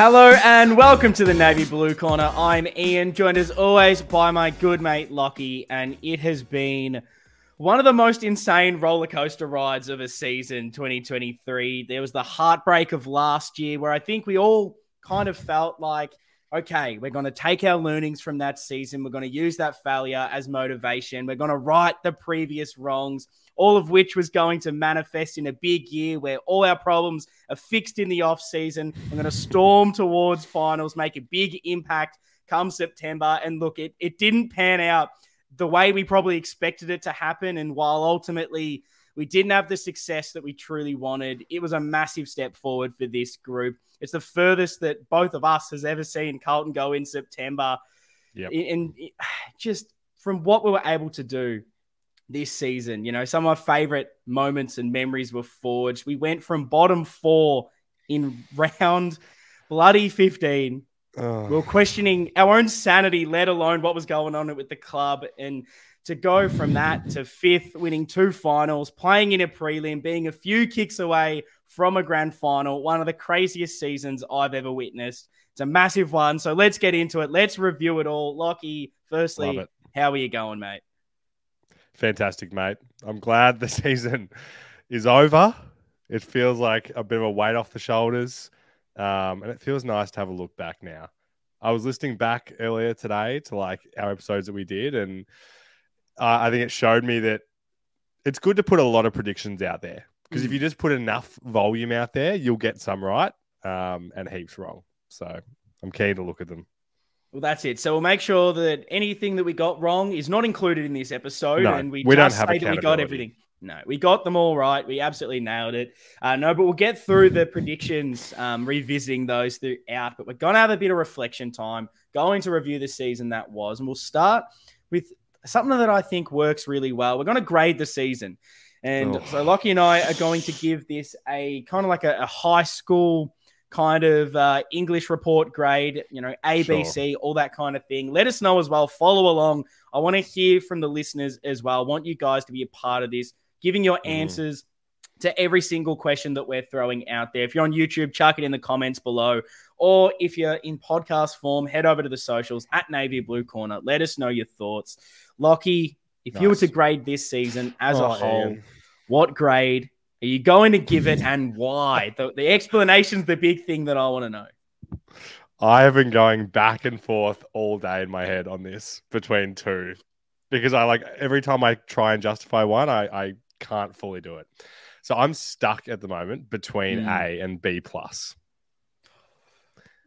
Hello and welcome to the Navy Blue Corner. I'm Ian, joined as always by my good mate Lockie, and it has been one of the most insane roller coaster rides of a season 2023. There was the heartbreak of last year where I think we all kind of felt like, okay, we're going to take our learnings from that season. We're going to use that failure as motivation. We're going to right the previous wrongs all of which was going to manifest in a big year where all our problems are fixed in the off season. We're going to storm towards finals, make a big impact come September. And look, it, it didn't pan out the way we probably expected it to happen. And while ultimately we didn't have the success that we truly wanted, it was a massive step forward for this group. It's the furthest that both of us has ever seen Carlton go in September. Yep. And just from what we were able to do this season. You know, some of my favorite moments and memories were forged. We went from bottom four in round bloody 15. Oh. we are questioning our own sanity, let alone what was going on with the club. And to go from that to fifth, winning two finals, playing in a prelim, being a few kicks away from a grand final, one of the craziest seasons I've ever witnessed. It's a massive one. So let's get into it. Let's review it all. Lockie, firstly, how are you going, mate? Fantastic, mate. I'm glad the season is over. It feels like a bit of a weight off the shoulders. Um, and it feels nice to have a look back now. I was listening back earlier today to like our episodes that we did, and uh, I think it showed me that it's good to put a lot of predictions out there because mm. if you just put enough volume out there, you'll get some right um, and heaps wrong. So I'm keen to look at them. Well, that's it. So we'll make sure that anything that we got wrong is not included in this episode, no, and we, we just don't have say that we got everything. No, we got them all right. We absolutely nailed it. Uh, no, but we'll get through the predictions, um, revisiting those throughout. But we're going to have a bit of reflection time, going to review the season that was. And we'll start with something that I think works really well. We're going to grade the season. And oh. so Lockie and I are going to give this a kind of like a, a high school kind of uh, English report grade, you know, ABC, sure. all that kind of thing. Let us know as well. Follow along. I want to hear from the listeners as well. I want you guys to be a part of this, giving your mm. answers to every single question that we're throwing out there. If you're on YouTube, chuck it in the comments below. Or if you're in podcast form, head over to the socials at Navy Blue Corner. Let us know your thoughts. Lockie, if nice. you were to grade this season as oh, a whole, Ian. what grade are you going to give it and why? The, the explanation's the big thing that I want to know. I have been going back and forth all day in my head on this between two because I like every time I try and justify one, I, I can't fully do it. So I'm stuck at the moment between mm. A and B plus.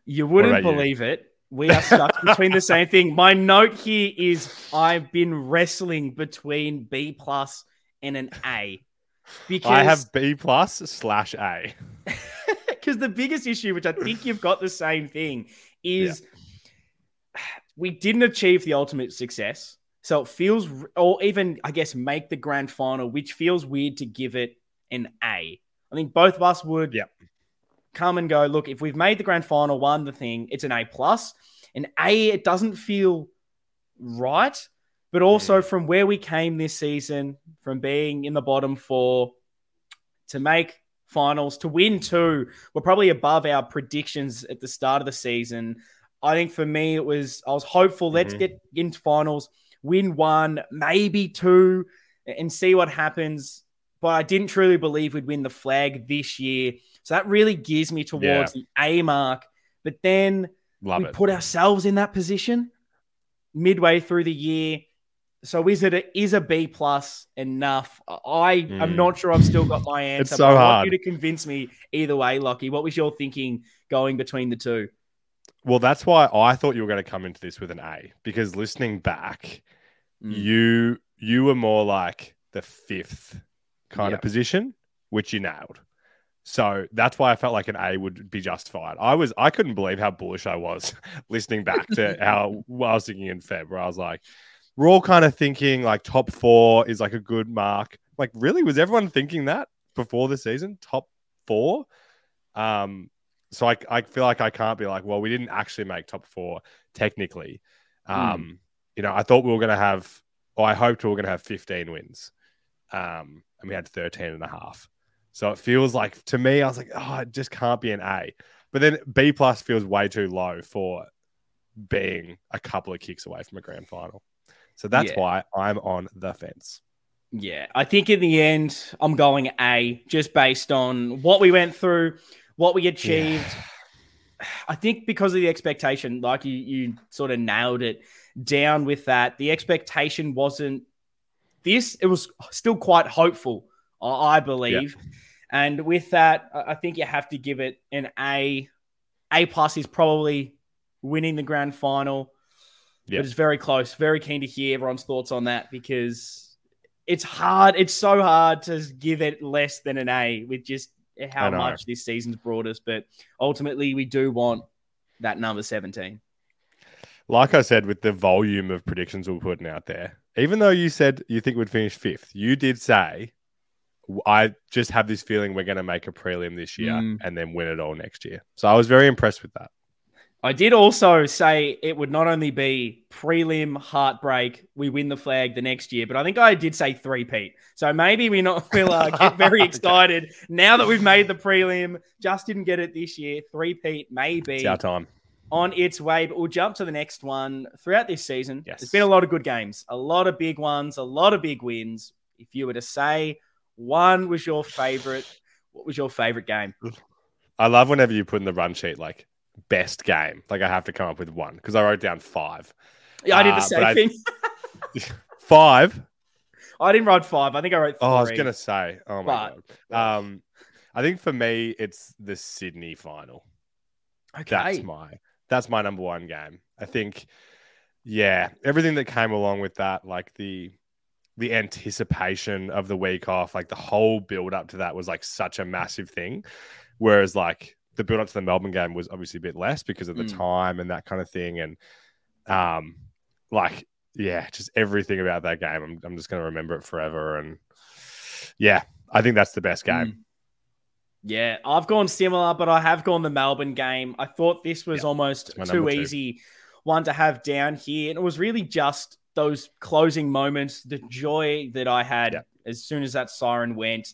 You wouldn't believe you? it. We are stuck between the same thing. My note here is I've been wrestling between B plus and an A. Because I have B plus slash A. Because the biggest issue, which I think you've got the same thing, is yeah. we didn't achieve the ultimate success. So it feels, or even I guess, make the grand final, which feels weird to give it an A. I think both of us would yep. Come and go. Look, if we've made the grand final, won the thing, it's an A plus. An A, it doesn't feel right but also from where we came this season, from being in the bottom four to make finals, to win two, we're probably above our predictions at the start of the season. I think for me, it was, I was hopeful, let's mm-hmm. get into finals, win one, maybe two, and see what happens. But I didn't truly believe we'd win the flag this year. So that really gears me towards yeah. the A mark. But then Love we it. put ourselves in that position midway through the year. So is it a, is a B plus enough? I mm. am not sure. I've still got my answer. It's so I hard. you to convince me either way, Lockie. What was your thinking going between the two? Well, that's why I thought you were going to come into this with an A because listening back, mm. you you were more like the fifth kind yep. of position, which you nailed. So that's why I felt like an A would be justified. I was I couldn't believe how bullish I was listening back to how I was thinking in Feb, where I was like we're all kind of thinking like top four is like a good mark. Like, really, was everyone thinking that before the season? Top four? Um, so I, I feel like I can't be like, well, we didn't actually make top four technically. Hmm. Um, mm. You know, I thought we were going to have, or I hoped we were going to have 15 wins. Um, and we had 13 and a half. So it feels like to me, I was like, oh, it just can't be an A. But then B plus feels way too low for being a couple of kicks away from a grand final. So that's Yeah. why I'm on the fence. Yeah, I think in the end, I'm going A just based on what we went through, what we achieved. I think because of the expectation, like you, you sort of nailed it down with that. The expectation wasn't this, it was still quite hopeful, I believe. And with that, I I think you have to give it an A. A plus is probably winning the grand final. Yeah. But it's very close. Very keen to hear everyone's thoughts on that because it's hard. It's so hard to give it less than an A with just how much this season's brought us. But ultimately, we do want that number 17. Like I said, with the volume of predictions we're putting out there, even though you said you think we'd finish fifth, you did say, I just have this feeling we're going to make a prelim this year Mm. and then win it all next year. So I was very impressed with that. I did also say it would not only be prelim heartbreak, we win the flag the next year, but I think I did say three-peat. So maybe we not will uh, get very Okay. excited now that we've made the prelim. Just didn't get it this year. Three Pete maybe It's our time. on its way, but we'll jump to the next one. Throughout this season, Yes. there's been a lot of good games, a lot of big ones, a lot of big wins. If you were to say one was your favorite, what was your favorite game? I love whenever you put in the run sheet like best game. Like I have to come up with one because I wrote down five. Yeah, I did Uh, the but same I- thing. Five? I didn't write five. I think I wrote three. Oh, I was gonna say. Oh my But- god. Um, I think for me, it's the Sydney final. okay. That's my that's my number one game. I think, yeah, everything that came along with that, like the the anticipation of the week off, like the whole build up to that was like such a massive thing. Whereas like the build up to the Melbourne game was obviously a bit less because of the Mm. time and that kind of thing. And um like yeah, just everything about that game. I'm I'm just gonna remember it forever. And yeah, I think that's the best game. Mm. Yeah, I've gone similar, but I have gone the Melbourne game. I thought this was Yeah, almost too number two. easy one to have down here. And it was really just those closing moments, the mm-hmm. joy that I had Yeah. as soon as that siren went,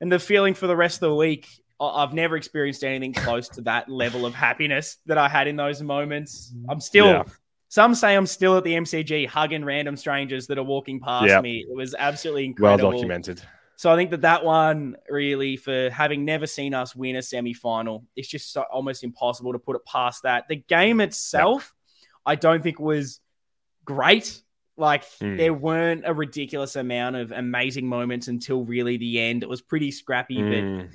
and the feeling for the rest of the week. I've never experienced anything close to that level of happiness that I had in those moments. I'm still, Yeah. some say I'm still at the MCG hugging random strangers that are walking past Yeah. me. It was absolutely incredible. Well documented. So I think that that one really, for having never seen us win a semi final, it's just so, almost impossible to put it past that. The game itself, I don't think was great. Like Hmm. there weren't a ridiculous amount of amazing moments until really the end. It was pretty scrappy, but Mm.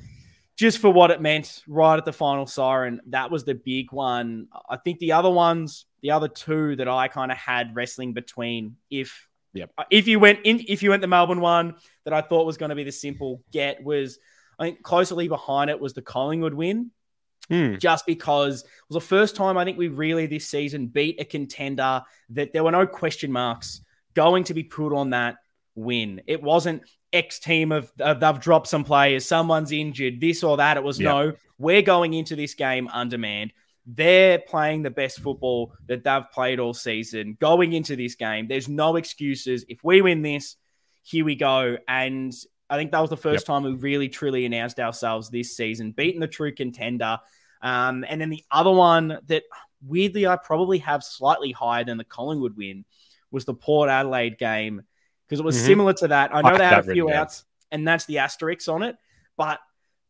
just for what it meant right at the final siren, that was the big one. I think the other ones, the other two that I kind of had wrestling between, if Yep. if you went in, if you went the Melbourne one that I thought was going to be the simple get was, I think closely behind it was the Collingwood win, Mm. just because it was the first time I think we really this season beat a contender that there were no question marks going to be put on that win. It wasn't X team of, they've dropped some players, someone's injured, this or that. It was Yeah. no, we're going into this game undermanned. They're playing the best football that they've played all season. Going into this game, there's no excuses. If we win this, here we go. And I think that was the first time we really truly announced ourselves this season, beating the true contender. Um, and then the other one that weirdly I probably have slightly higher than the Collingwood win was the Port Adelaide game because it was Mhm. similar to that. I know I they had a few written outs, and that's the asterisk on it. But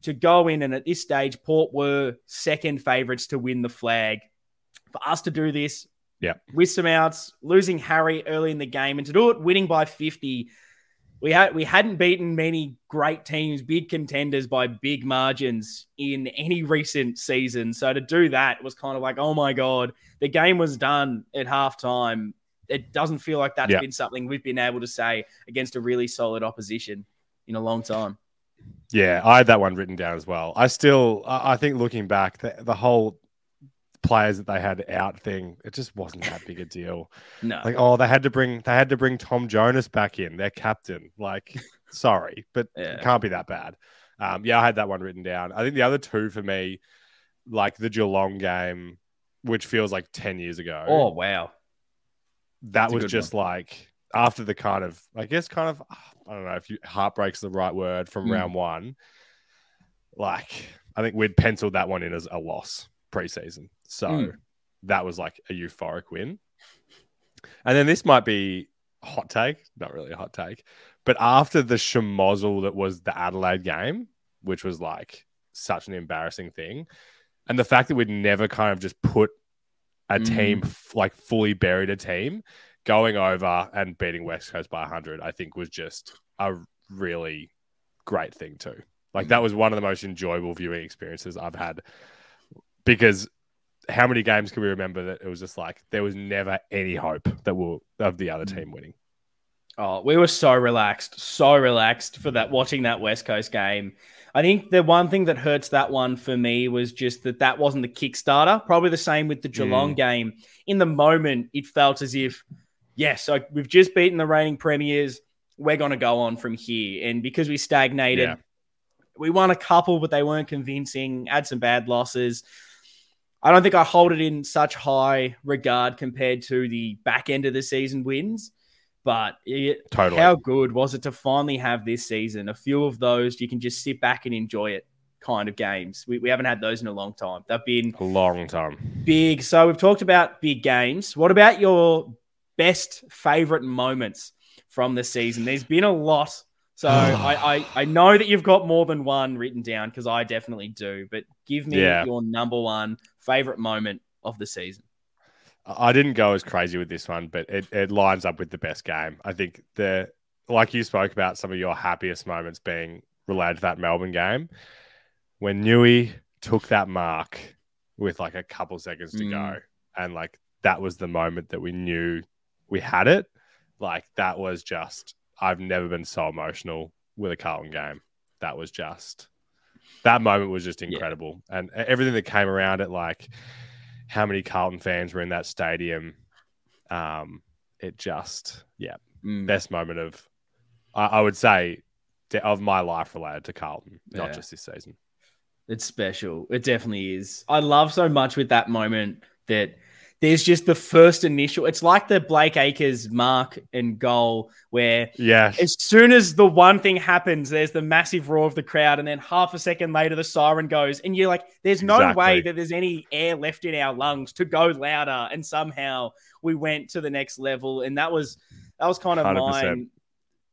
to go in and at this stage, Port were second favourites to win the flag. For us to do this, Yeah. with some outs, losing Harry early in the game, and to do it winning by fifty, we had we hadn't beaten many great teams, big contenders by big margins in any recent season. So to do that was kind of like, oh my god, the game was done at halftime. It doesn't feel like that's Yeah. been something we've been able to say against a really solid opposition in a long time. Yeah, I had that one written down as well. I still, I think looking back, the, the whole players that they had out thing, it just wasn't that big a deal. No, Like, oh, they had to bring, they had to bring Tom Jonas back in, their captain. Like, sorry, but Yeah. it can't be that bad. Um, yeah, I had that one written down. I think the other two for me, like the Geelong game, which feels like ten years ago. oh wow, that That's was just like after the kind of I guess kind of I don't know if you heartbreak's the right word from Mm. round one. Like I think we'd penciled that one in as a loss preseason. So mm. that was like a euphoric win. And then this might be hot take, not really a hot take, but after the schmozzle that was the Adelaide game, which was like such an embarrassing thing, and the fact that we'd never kind of just put a mm. team like fully buried a team going over and beating West Coast by 100, I think was just a really great thing too. Like that was one of the most enjoyable viewing experiences I've had because how many games can we remember that it was just like there was never any hope that we'll of the other team winning. Oh, we were so relaxed, so relaxed for that watching that West Coast game. I think the one thing that hurts that one for me was just that that wasn't the Kickstarter. Probably the same with the Geelong mm. game. In the moment, it felt as if, yes, yeah, so we've just beaten the reigning premiers. We're going to go on from here. And because we stagnated, yeah. we won a couple, but they weren't convincing. Had some bad losses. I don't think I hold it in such high regard compared to the back end of the season wins. But it, totally. how good was it to finally have this season? A few of those you can just sit back and enjoy it kind of games. We, we haven't had those in a long time. They've been a long time. Big. So we've talked about big games. What about your best favorite moments from the season? There's been a lot so I, I, I know that you've got more than one written down because I definitely do. But give me yeah. your number one favorite moment of the season. I didn't go as crazy with this one, but it, it lines up with the best game. I think the like you spoke about some of your happiest moments being related to that Melbourne game when Newey took that mark with like a couple seconds to mm. go, and like that was the moment that we knew we had it. Like that was just I've never been so emotional with a Carlton game. That was just that moment was just incredible, yeah. and everything that came around it, like how many Carlton fans were in that stadium. Um, it just yeah, mm. best moment of I, I, would say of my life related to Carlton, not just this season. It's special. It definitely is. I love so much with that moment that there's just the first initial. It's like the Blake Acres mark and goal, where yeah, as soon as the one thing happens, there's the massive roar of the crowd, and then half a second later, the siren goes, and you're like, there's no exactly. way that there's any air left in our lungs to go louder, and somehow we went to the next level, and that was that was kind of 100%. mine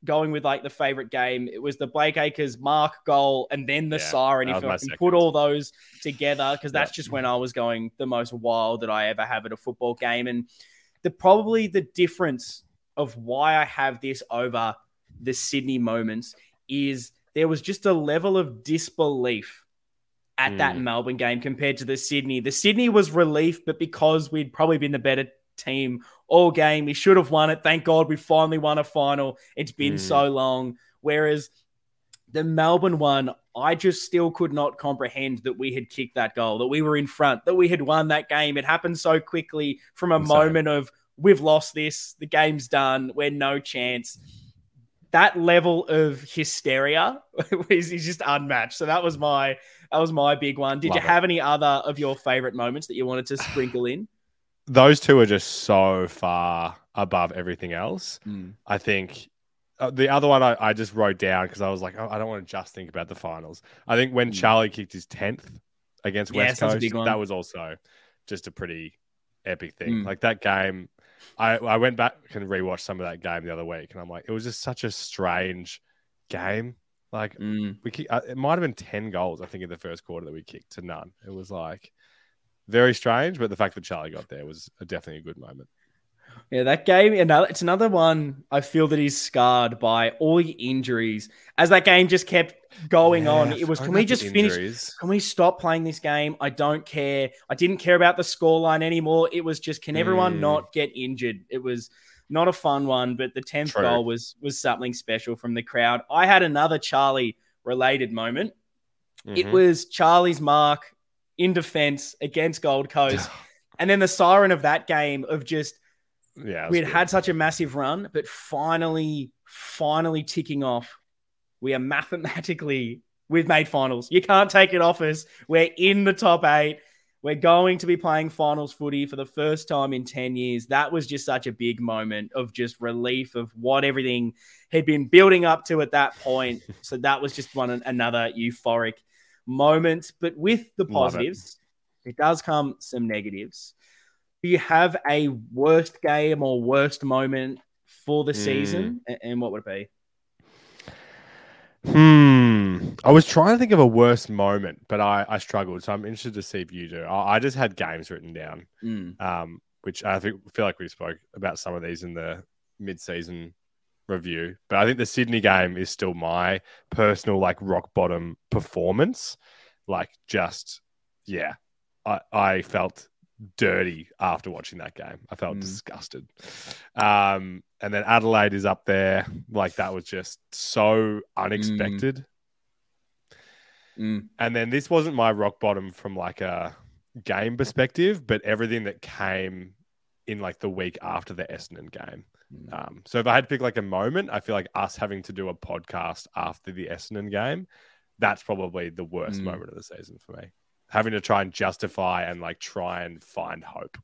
going with like the favorite game. It was the Blake Acres mark goal and then the yeah, siren. If you put all those together, because that's yeah. just when I was going the most wild that I ever have at a football game. And the probably the difference of why I have this over the Sydney moments is there was just a level of disbelief at mm. that Melbourne game compared to the Sydney. The Sydney was relief, but because we'd probably been the better team all game. We should have won it. Thank God we finally won a final. It's been mm. so long. Whereas the Melbourne one, I just still could not comprehend that we had kicked that goal, that we were in front, that we had won that game. It happened so quickly from a moment of we've lost this, the game's done, we're no chance. That level of hysteria is, is just unmatched. So that was my that was my big one. Did Love you have it. any other of your favorite moments that you wanted to sprinkle in? Those two are just so far above everything else. Mm. I think uh, the other one I, I just wrote down because I was like, oh, I don't want to just think about the finals. I think when mm. Charlie kicked his 10th against West Coast, that was also just a pretty epic thing. Mm. Like that game, I, I went back and rewatched some of that game the other week, and I'm like, it was just such a strange game. Like mm. we, kick, uh, it might have been ten goals, I think, in the first quarter that we kicked to none. It was like very strange, but the fact that Charlie got there was definitely a good moment. Yeah, that game, another, it's another one I feel that he's scarred by all the injuries. As that game just kept going yeah, on, it was, can we just finish? Can we stop playing this game? I don't care. I didn't care about the scoreline anymore. It was just, can everyone mm. not get injured? It was not a fun one, but the 10th True. goal was, was something special from the crowd. I had another Charlie related moment. Mm-hmm. It was Charlie's mark in defense against Gold Coast. and then the siren of that game of just yeah, we had had such a massive run, but finally, finally ticking off. We are mathematically we've made finals. You can't take it off us. We're in the top eight. We're going to be playing finals footy for the first time in 10 years. That was just such a big moment of just relief of what everything had been building up to at that point. so that was just one another euphoric moments, but with the Love it. positives, it. does come some negatives. Do you have a worst game or worst moment for the Mm. season? And what would it be? Hmm. I was trying to think of a worse moment, but I, I struggled. So I'm interested to see if you do. I, I just had games written down, Mm, um, which I think feel like we spoke about some of these in the mid-season review. But I think the Sydney game is still my personal like rock bottom performance. Like just yeah, I I felt dirty after watching that game. I felt Mm. disgusted. Um, and then Adelaide is up there. Like that was just so unexpected. mm, And then this wasn't my rock bottom from like a game perspective, but everything that came in like the week after the Essendon game. Mm. Um, so if I had to pick like a moment, I feel like us having to do a podcast after the Essendon game, that's probably the worst Mm. moment of the season for me. Having to try and justify and like try and find hope.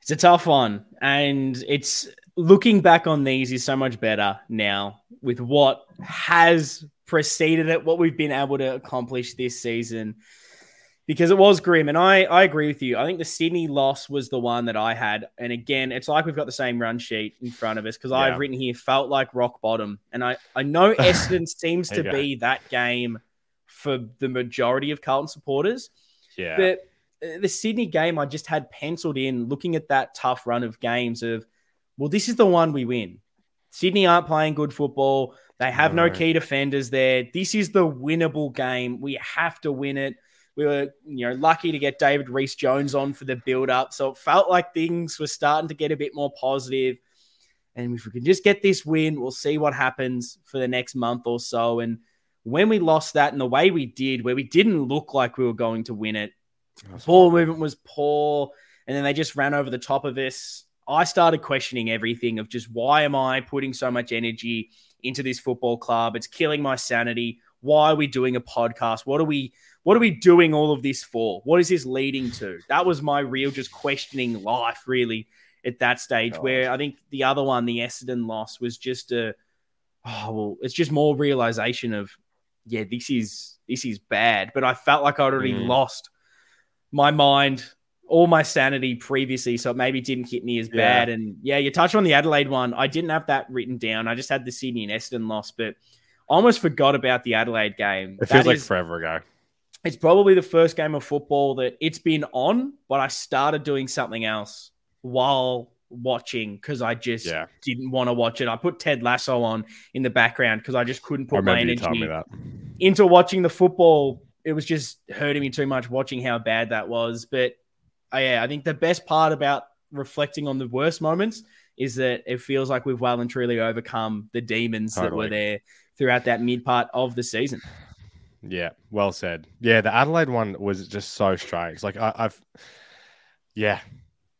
It's a tough one. And it's looking back on these is so much better now with what has preceded it, what we've been able to accomplish this season. Because it was grim. And I, I agree with you. I think the Sydney loss was the one that I had. And again, it's like we've got the same run sheet in front of us because Yeah. I've written here felt like rock bottom. And I, I know Essendon seems to go. be that game for the majority of Carlton supporters. Yeah. But uh, the Sydney game, I just had penciled in looking at that tough run of games of, well, this is the one we win. Sydney aren't playing good football. They have no No. key defenders there. This is the winnable game. We have to win it. We were, you know, lucky to get David Reese Jones on for the build up. So it felt like things were starting to get a bit more positive. And if we can just get this win, we'll see what happens for the next month or so. And when we lost that in the way we did, where we didn't look like we were going to win it, That's ball movement was poor, and then they just ran over the top of us. I started questioning everything of just why am I putting so much energy into this football club? It's killing my sanity. Why are we doing a podcast? What are we what are we doing all of this for? What is this leading to? That was my real just questioning life really at that stage God. where I think the other one, the Essendon loss, was just a oh well, it's just more realization of yeah, this is this is bad. But I felt like I'd already Mm. lost my mind, all my sanity previously, so it maybe didn't hit me as Yeah. bad. And yeah, you touched on the Adelaide one. I didn't have that written down. I just had the Sydney and Essendon loss, but I almost forgot about the Adelaide game. It feels That like forever ago. It's probably the first game of football that it's been on, but I started doing something else while watching because I just Yeah. didn't want to watch it. I put Ted Lasso on in the background because I just couldn't put my energy into watching the football. It was just hurting me too much watching how bad that was. But uh, yeah, I think the best part about reflecting on the worst moments is that it feels like we've well and truly overcome the demons that were there throughout that mid part of the season. Yeah, well said. Yeah, the Adelaide one was just so strange. Like I, I've, yeah,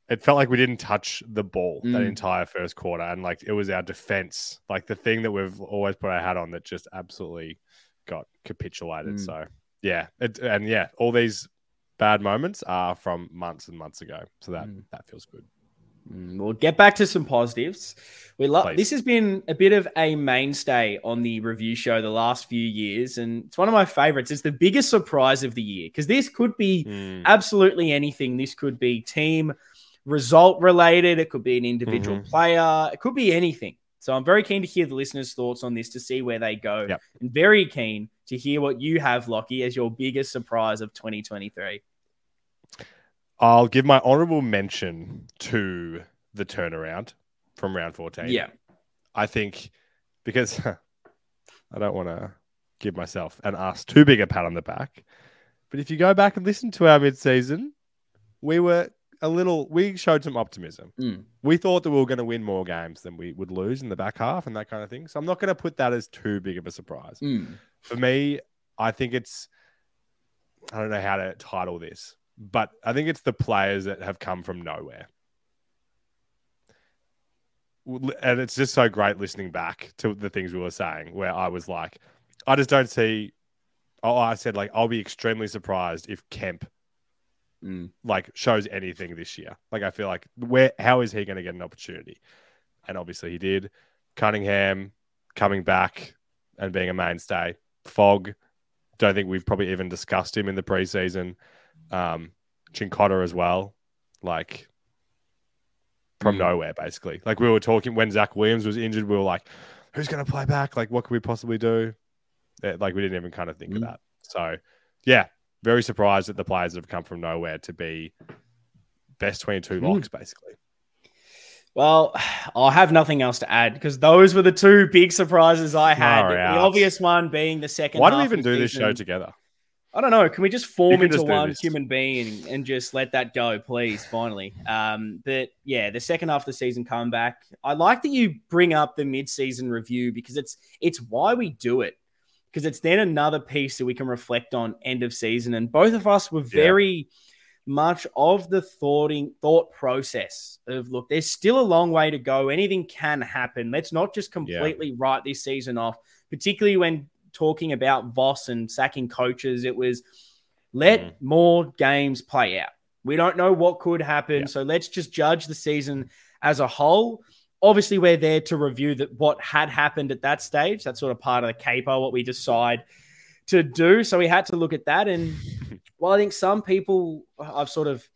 it felt like we didn't touch the ball that Mm. entire first quarter, and like it was our defense, like the thing that we've always put our hat on, that just absolutely got capitulated. Mm. So yeah, it, and yeah, all these bad moments are from months and months ago. So that Mm. that feels good. Mm, We'll get back to some positives. We love Please. this has been a bit of a mainstay on the review show the last few years, and it's one of my favorites. It's the biggest surprise of the year because this could be Mm. absolutely anything. This could be team result related, it could be an individual Mhm. player, it could be anything. So I'm very keen to hear the listeners' thoughts on this to see where they go, Yep. and very keen to hear what you have, Lockie, as your biggest surprise of 2023. I'll give my honorable mention to the turnaround from round 14. Yeah, I think because I don't want to give myself and us too big a pat on the back. But if you go back and listen to our mid-season, we were a little we showed some optimism. Mm. We thought that we were going to win more games than we would lose in the back half and that kind of thing. So I'm not going to put that as too big of a surprise. Mm. For me, I think it's I don't know how to title this, but I think it's the players that have come from nowhere. And it's just so great listening back to the things we were saying, where I was like, I just don't see. Oh, I said like I'll be extremely surprised if Kemp Mm. like shows anything this year. Like I feel like where how is he going to get an opportunity? And obviously he did. Cuningham coming back and being a mainstay. Fog don't think we've probably even discussed him in the preseason. Um, Cincotta as well, like from mm. nowhere, basically. Like we were talking when Zach Williams was injured, we were like, who's going to play back? Like, what could we possibly do? Like, we didn't even kind of think mm. of that. So, yeah, very surprised that the players have come from nowhere to be best 22 mm. locks, basically. Well, I have nothing else to add because those were the two big surprises I had. the obvious one being the second. Why do we even do this show together? I don't know. Can we just form into just one human being and just let that go, please? Finally, um, but yeah, the second half of the season comeback. I like that you bring up the mid-season review because it's it's why we do it because it's then another piece that we can reflect on end of season. And both of us were very yeah. much of the thoughting thought process of look, there's still a long way to go. Anything can happen. Let's not just completely yeah. write this season off, particularly when talking about Voss and sacking coaches. It was let mm. more games play out. We don't know what could happen. Yeah. So let's just judge the season as a whole. Obviously, we're there to review that what had happened at that stage. That's sort of part of the caper, what we decide to do. So we had to look at that. And while I think some people I've sort of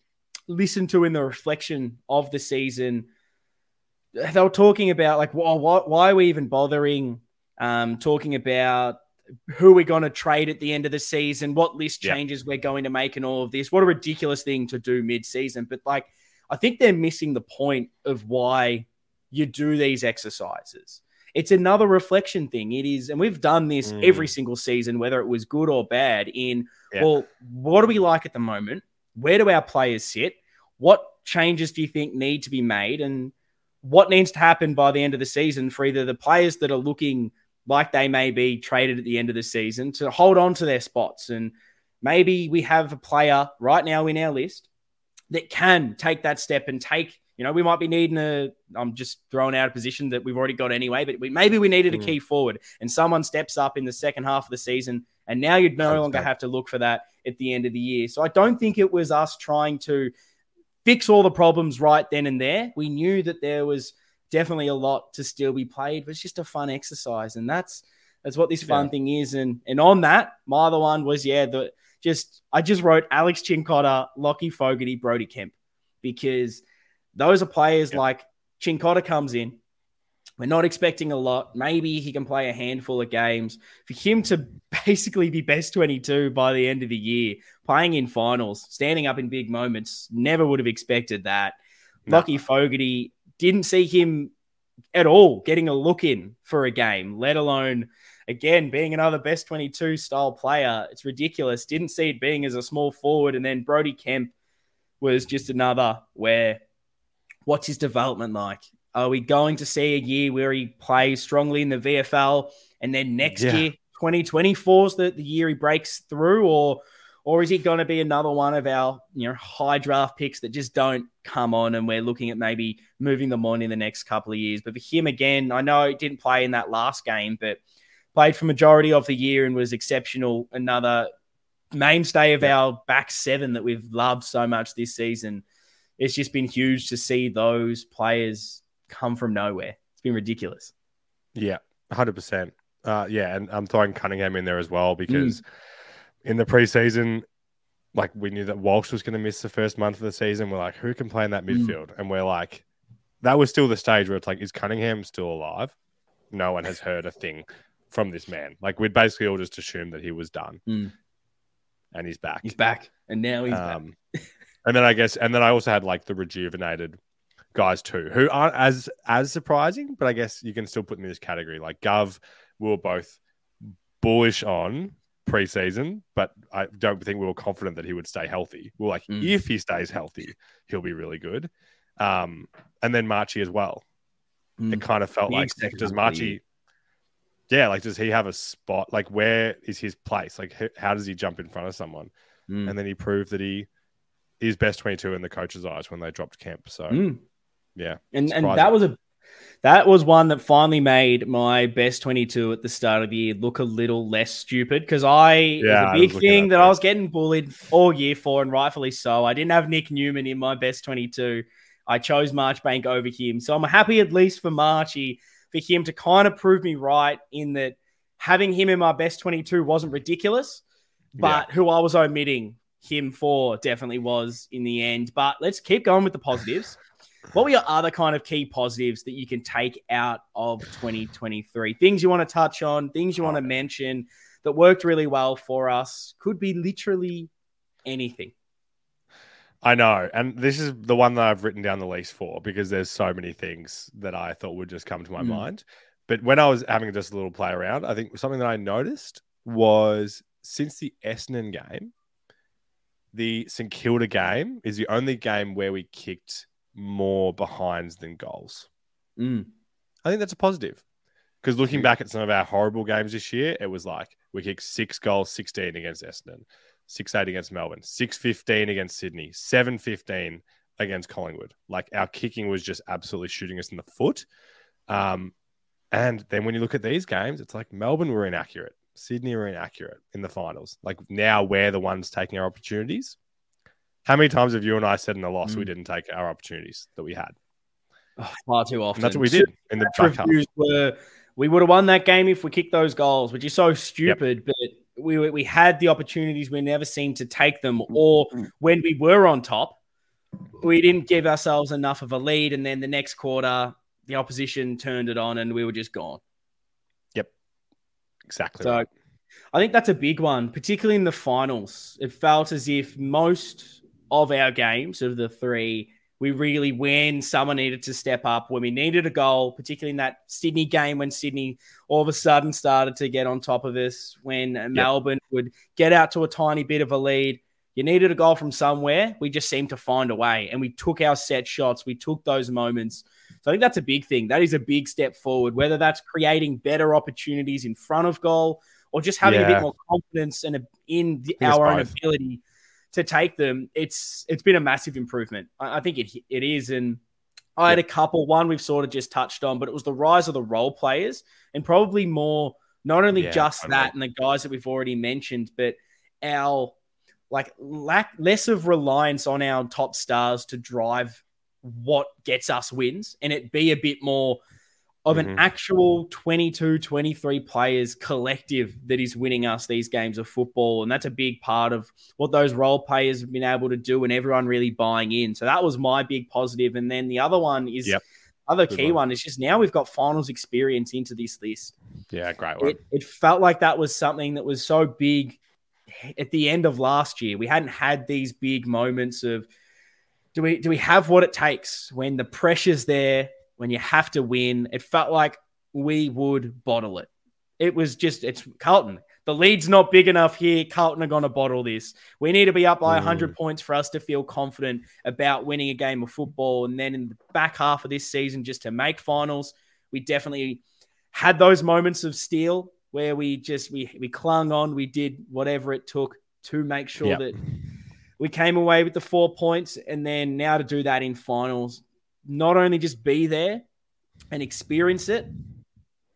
listened to in the reflection of the season, they were talking about like, well, why, why are we even bothering um, talking about who we're going to trade at the end of the season, what list changes we're going to make, and all of this. What a ridiculous thing to do mid-season. But like, I think they're missing the point of why you do these exercises. It's another reflection thing. It is, and we've done this mm. every single season, whether it was good or bad. In yeah. well, what do we like at the moment? Where do our players sit? What changes do you think need to be made? And what needs to happen by the end of the season for either the players that are looking like they may be traded at the end of the season to hold on to their spots. And maybe we have a player right now in our list that can take that step and take, you know, we might be needing a, I'm just throwing out a position that we've already got anyway, but we, maybe we needed a mm. key forward and someone steps up in the second half of the season. And now you'd no longer have to look for that at the end of the year. So I don't think it was us trying to fix all the problems right then and there. We knew that there was definitely a lot to still be played, but it's just a fun exercise. And that's that's what this fun yeah. thing is. And and on that, my other one was yeah, the just I just wrote Alex Cincotta, Lockie Fogarty, Brody Kemp, because those are players yeah. like Cincotta comes in. We're not expecting a lot. Maybe he can play a handful of games. For him to basically be best 22 by the end of the year, playing in finals, standing up in big moments, never would have expected that. No. Lockie Fogarty, didn't see him at all getting a look in for a game, let alone again being another best 22 style player. It's ridiculous. Didn't see it being as a small forward. And then Brody Kemp was just another where what's his development like? Are we going to see a year where he plays strongly in the VFL and then next yeah. year, 2024 is the, the year he breaks through? Or or is he going to be another one of our you know high draft picks that just don't come on and we're looking at maybe moving them on in the next couple of years? But for him again, I know he didn't play in that last game, but played for majority of the year and was exceptional. Another mainstay of our back seven that we've loved so much this season. It's just been huge to see those players come from nowhere. It's been ridiculous. Yeah, hundred uh, percent. Yeah, and I'm throwing Cuningham in there as well because. Mm in the preseason, like we knew that Walsh was going to miss the first month of the season. We're like, who can play in that hmm. midfield? Mm. And we're like, that was still the stage where it's like, is Cuningham still alive? No one has heard a thing from this man. Like we'd basically all just assumed that he was done, mm. and he's back. He's back, and now he's um, back. and then I guess, and then I also had like the rejuvenated guys too, who aren't as as surprising, but I guess you can still put them in this category. Like Gov, we were both bullish on preseason, but I don't think we were confident that he would stay healthy. We are like, mm. if he stays healthy, he'll be really good. Um, and then Marchi as well. Mm. It kind of felt like does Marchi, yeah, like does he have a spot? Like where is his place? Like how does he jump in front of someone? Mm. And then he proved that he is best twenty two in the coach's eyes when they dropped Kemp. So mm. yeah, and and that was a that was one that finally made my best 22 at the start of the year look a little less stupid because I, yeah, the big thing that I was getting bullied all year for, and rightfully so. I didn't have Nick Newman in my best 22. I chose Marchbank over him. So I'm happy at least for Marchy, for him to kind of prove me right in that, having him in my best 22 wasn't ridiculous, but yeah. who I was omitting him for definitely was in the end. But let's keep going with the positives. What were your other kind of key positives that you can take out of 2023? Things you want to touch on, things you want to mention that worked really well for us. Could be literally anything. I know. And this is the one that I've written down the least for because there's so many things that I thought would just come to my mm. mind. But when I was having just a little play around, I think something that I noticed was since the Essendon game, the St Kilda game is the only game where we kicked more behinds than goals. Mm. I think that's a positive. Because looking mm. back at some of our horrible games this year, it was like we kicked six goals, 16 against Essendon, 6 8 against Melbourne, 6 15 against Sydney, 7 15 against Collingwood. Like our kicking was just absolutely shooting us in the foot. Um, and then when you look at these games, it's like Melbourne were inaccurate, Sydney were inaccurate in the finals. Like now we're the ones taking our opportunities. How many times have you and I said in the loss mm. we didn't take our opportunities that we had? Oh, far too often. And that's what we did in the back half. Were, we would have won that game if we kicked those goals, which is so stupid. Yep. But we we had the opportunities, we never seemed to take them. Or when we were on top, we didn't give ourselves enough of a lead, and then the next quarter, the opposition turned it on, and we were just gone. Yep, exactly. So. I think that's a big one, particularly in the finals. It felt as if most of our games of the three we really, when someone needed to step up, when we needed a goal, particularly in that Sydney game when Sydney all of a sudden started to get on top of us, when yep. Melbourne would get out to a tiny bit of a lead. You needed a goal from somewhere. We just seemed to find a way and we took our set shots. We took those moments. So I think that's a big thing. That is a big step forward, whether that's creating better opportunities in front of goal or just having yeah. a bit more confidence and in our own ability to take them, it's it's been a massive improvement. I, I think it it is, and I had a couple. One we've sort of just touched on, but it was the rise of the role players, and probably more not only yeah, just that and the guys that we've already mentioned, but our like lack less of reliance on our top stars to drive what gets us wins, and it be a bit more of an mm-hmm. actual 22, 23 players collective that is winning us these games of football. And that's a big part of what those role players have been able to do and everyone really buying in. So that was my big positive. And then the other one is yep. other Good key one. one. is just now we've got finals experience into this list. Yeah, great one. It, it felt like that was something that was so big at the end of last year. We hadn't had these big moments of do we do we have what it takes when the pressure's there when you have to win. It felt like we would bottle it. It was just, it's Carlton. The lead's not big enough here. Carlton are going to bottle this. We need to be up by 100 mm. points for us to feel confident about winning a game of football. And then in the back half of this season, just to make finals, we definitely had those moments of steel where we just we we clung on. We did whatever it took to make sure yep. that we came away with the four points. And then now to do that in finals, not only just be there and experience it,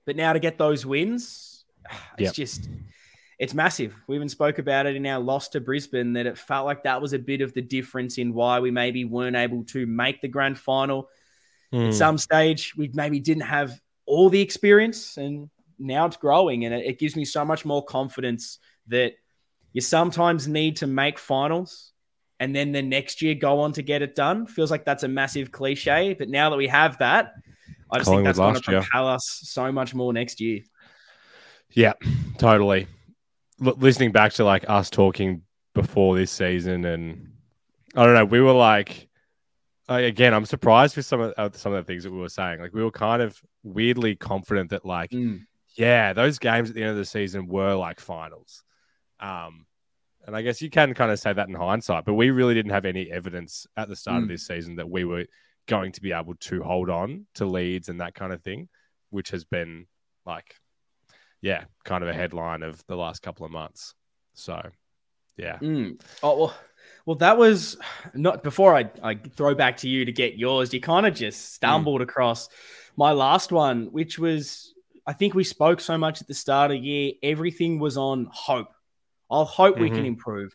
but now to get those wins, it's yep. just it's massive. We even spoke about it in our loss to Brisbane that it felt like that was a bit of the difference in why we maybe weren't able to make the grand final. Mm. At hmm. some stage, we maybe didn't have all the experience, and now it's growing, and it, it gives me so much more confidence that you sometimes need to make finals and then the next year go on to get it done. Feels like that's a massive cliche, but now that we have that, I just think that's going to propel year. us so much more next year. Yeah, totally. L- listening back to like us talking before this season, and I don't know, we were like, again, I'm surprised with some of uh, some of the things that we were saying. Like we were kind of weirdly confident that like, mm. yeah, those games at the end of the season were like finals. Um, and I guess you can kind of say that in hindsight, but we really didn't have any evidence at the start mm. of this season that we were going to be able to hold on to leads and that kind of thing, which has been like, yeah, kind of a headline of the last couple of months. So, yeah. Mm. Oh, well, well, that was not before I, I throw back to you to get yours. You kind of just stumbled mm. across my last one, which was I think we spoke so much at the start of the year. Everything was on hope I'll hope mm-hmm. we can mm-hmm. improve.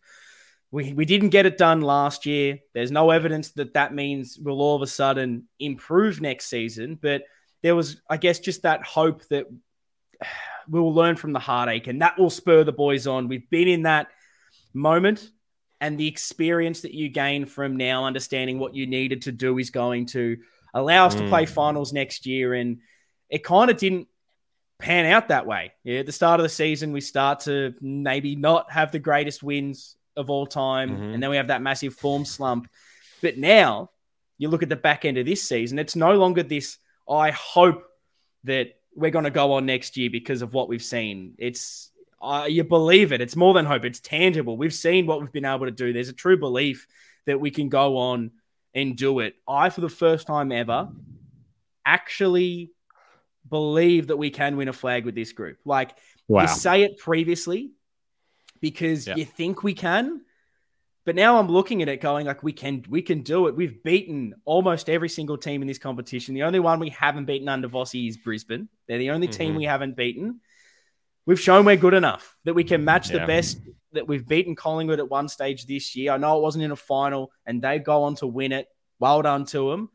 We, we didn't get it done last year. There's no evidence that that means we'll all of a sudden improve next season. But there was, I guess, just that hope that we'll learn from the heartache, and that will spur the boys on. We've been in that moment, and the experience that you gain from now understanding what you needed to do is going to allow us mm. to play mm. finals next year. And it kind of didn't pan out that way. Yeah, at the start of the season, we start to maybe not have the greatest wins of all time, mm-hmm. and then we have that massive form slump. But now you look at the back end of this season, it's no longer this. I hope that we're going to go on next year because of what we've seen. It's uh, you believe it. It's more than hope. It's tangible. We've seen what we've been able to do. There's a true belief that we can go on and do it. I, for the first time ever, actually believe that we can win a flag with this group. Like wow. you say it previously because yep. you think we can, but now I'm looking at it going like we can we can do it. We've beaten almost every single team in this competition. The only one we haven't beaten under Vossy is Brisbane. They're the only mm-hmm. team we haven't beaten. We've shown we're good enough that we can match yeah. the best that we've beaten Collingwood at one stage this year. I know it wasn't in a final and they go on to win it. Well done to them.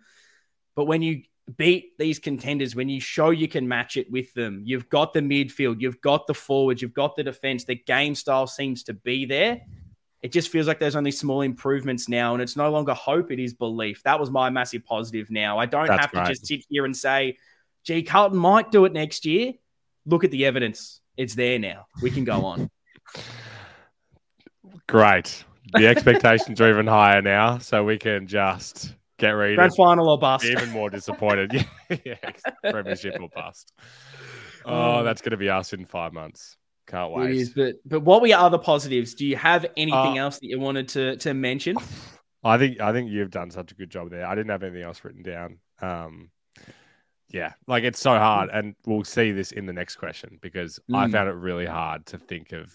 But when you beat these contenders, when you show you can match it with them, you've got the midfield, you've got the forwards, you've got the defense, the game style seems to be there. It just feels like there's only small improvements now, and it's no longer hope, it is belief. That was my massive positive now. I don't That's have to just sit here and say, gee, Carlton might do it next year. Look at the evidence. It's there now. We can go on. Great. The expectations are even higher now, so we can just get ready. Grand final or bust. Even more disappointed. yeah, yeah, premiership or bust. Oh, um, that's going to be us in five months. Can't wait. It is, but but what were your other positives? Do you have anything uh, else that you wanted to to mention? I think I think you've done such a good job there. I didn't have anything else written down. Um, yeah, like it's so hard, and we'll see this in the next question because mm. I found it really hard to think of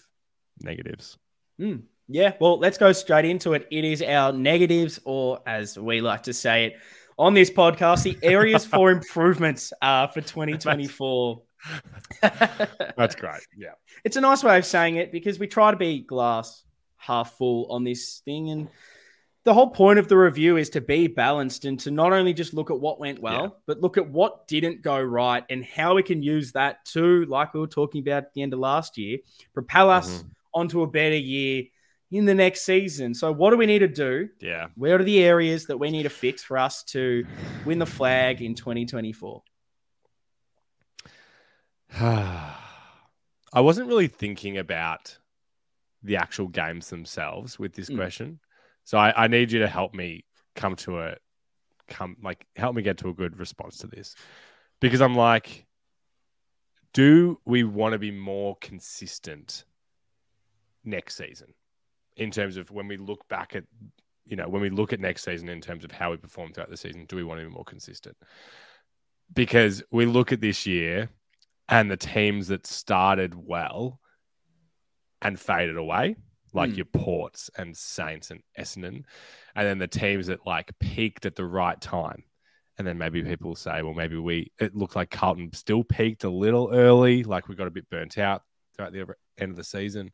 negatives. Mm. Yeah, well, let's go straight into it. It is our negatives, or as we like to say it on this podcast, the areas for improvements uh, for 2024. That's great. Yeah. It's a nice way of saying it because we try to be glass half full on this thing. And the whole point of the review is to be balanced and to not only just look at what went well, yeah. but look at what didn't go right and how we can use that to, like we were talking about at the end of last year, propel us mm-hmm. onto a better year in the next season. So, what do we need to do? Yeah. Where are the areas that we need to fix for us to win the flag in 2024? I wasn't really thinking about the actual games themselves with this mm. question. So, I, I need you to help me come to a come like help me get to a good response to this because I'm like, do we want to be more consistent next season? In terms of when we look back at, you know, when we look at next season in terms of how we perform throughout the season, do we want to be more consistent? Because we look at this year and the teams that started well and faded away, like mm. your Ports and Saints and Essendon, and then the teams that like peaked at the right time. And then maybe people say, well, maybe we, it looked like Carlton still peaked a little early, like we got a bit burnt out throughout the end of the season.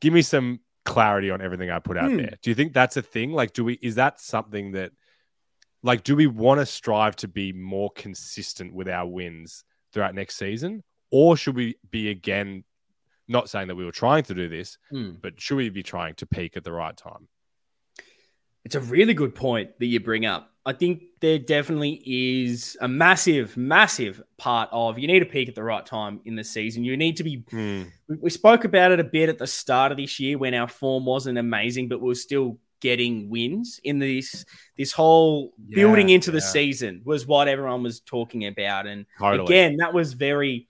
Give me some clarity on everything I put out hmm. there. Do you think that's a thing? Like, do we, is that something that, like, do we want to strive to be more consistent with our wins throughout next season? Or should we be again, not saying that we were trying to do this, hmm. but should we be trying to peak at the right time? It's a really good point that you bring up. I think there definitely is a massive, massive part of you need to peak at the right time in the season. You need to be. Mm. We, we, spoke about it a bit at the start of this year when our form wasn't amazing, but we are still getting wins in this this whole yeah, building into yeah. the season was what everyone was talking about. And totally. again, that was very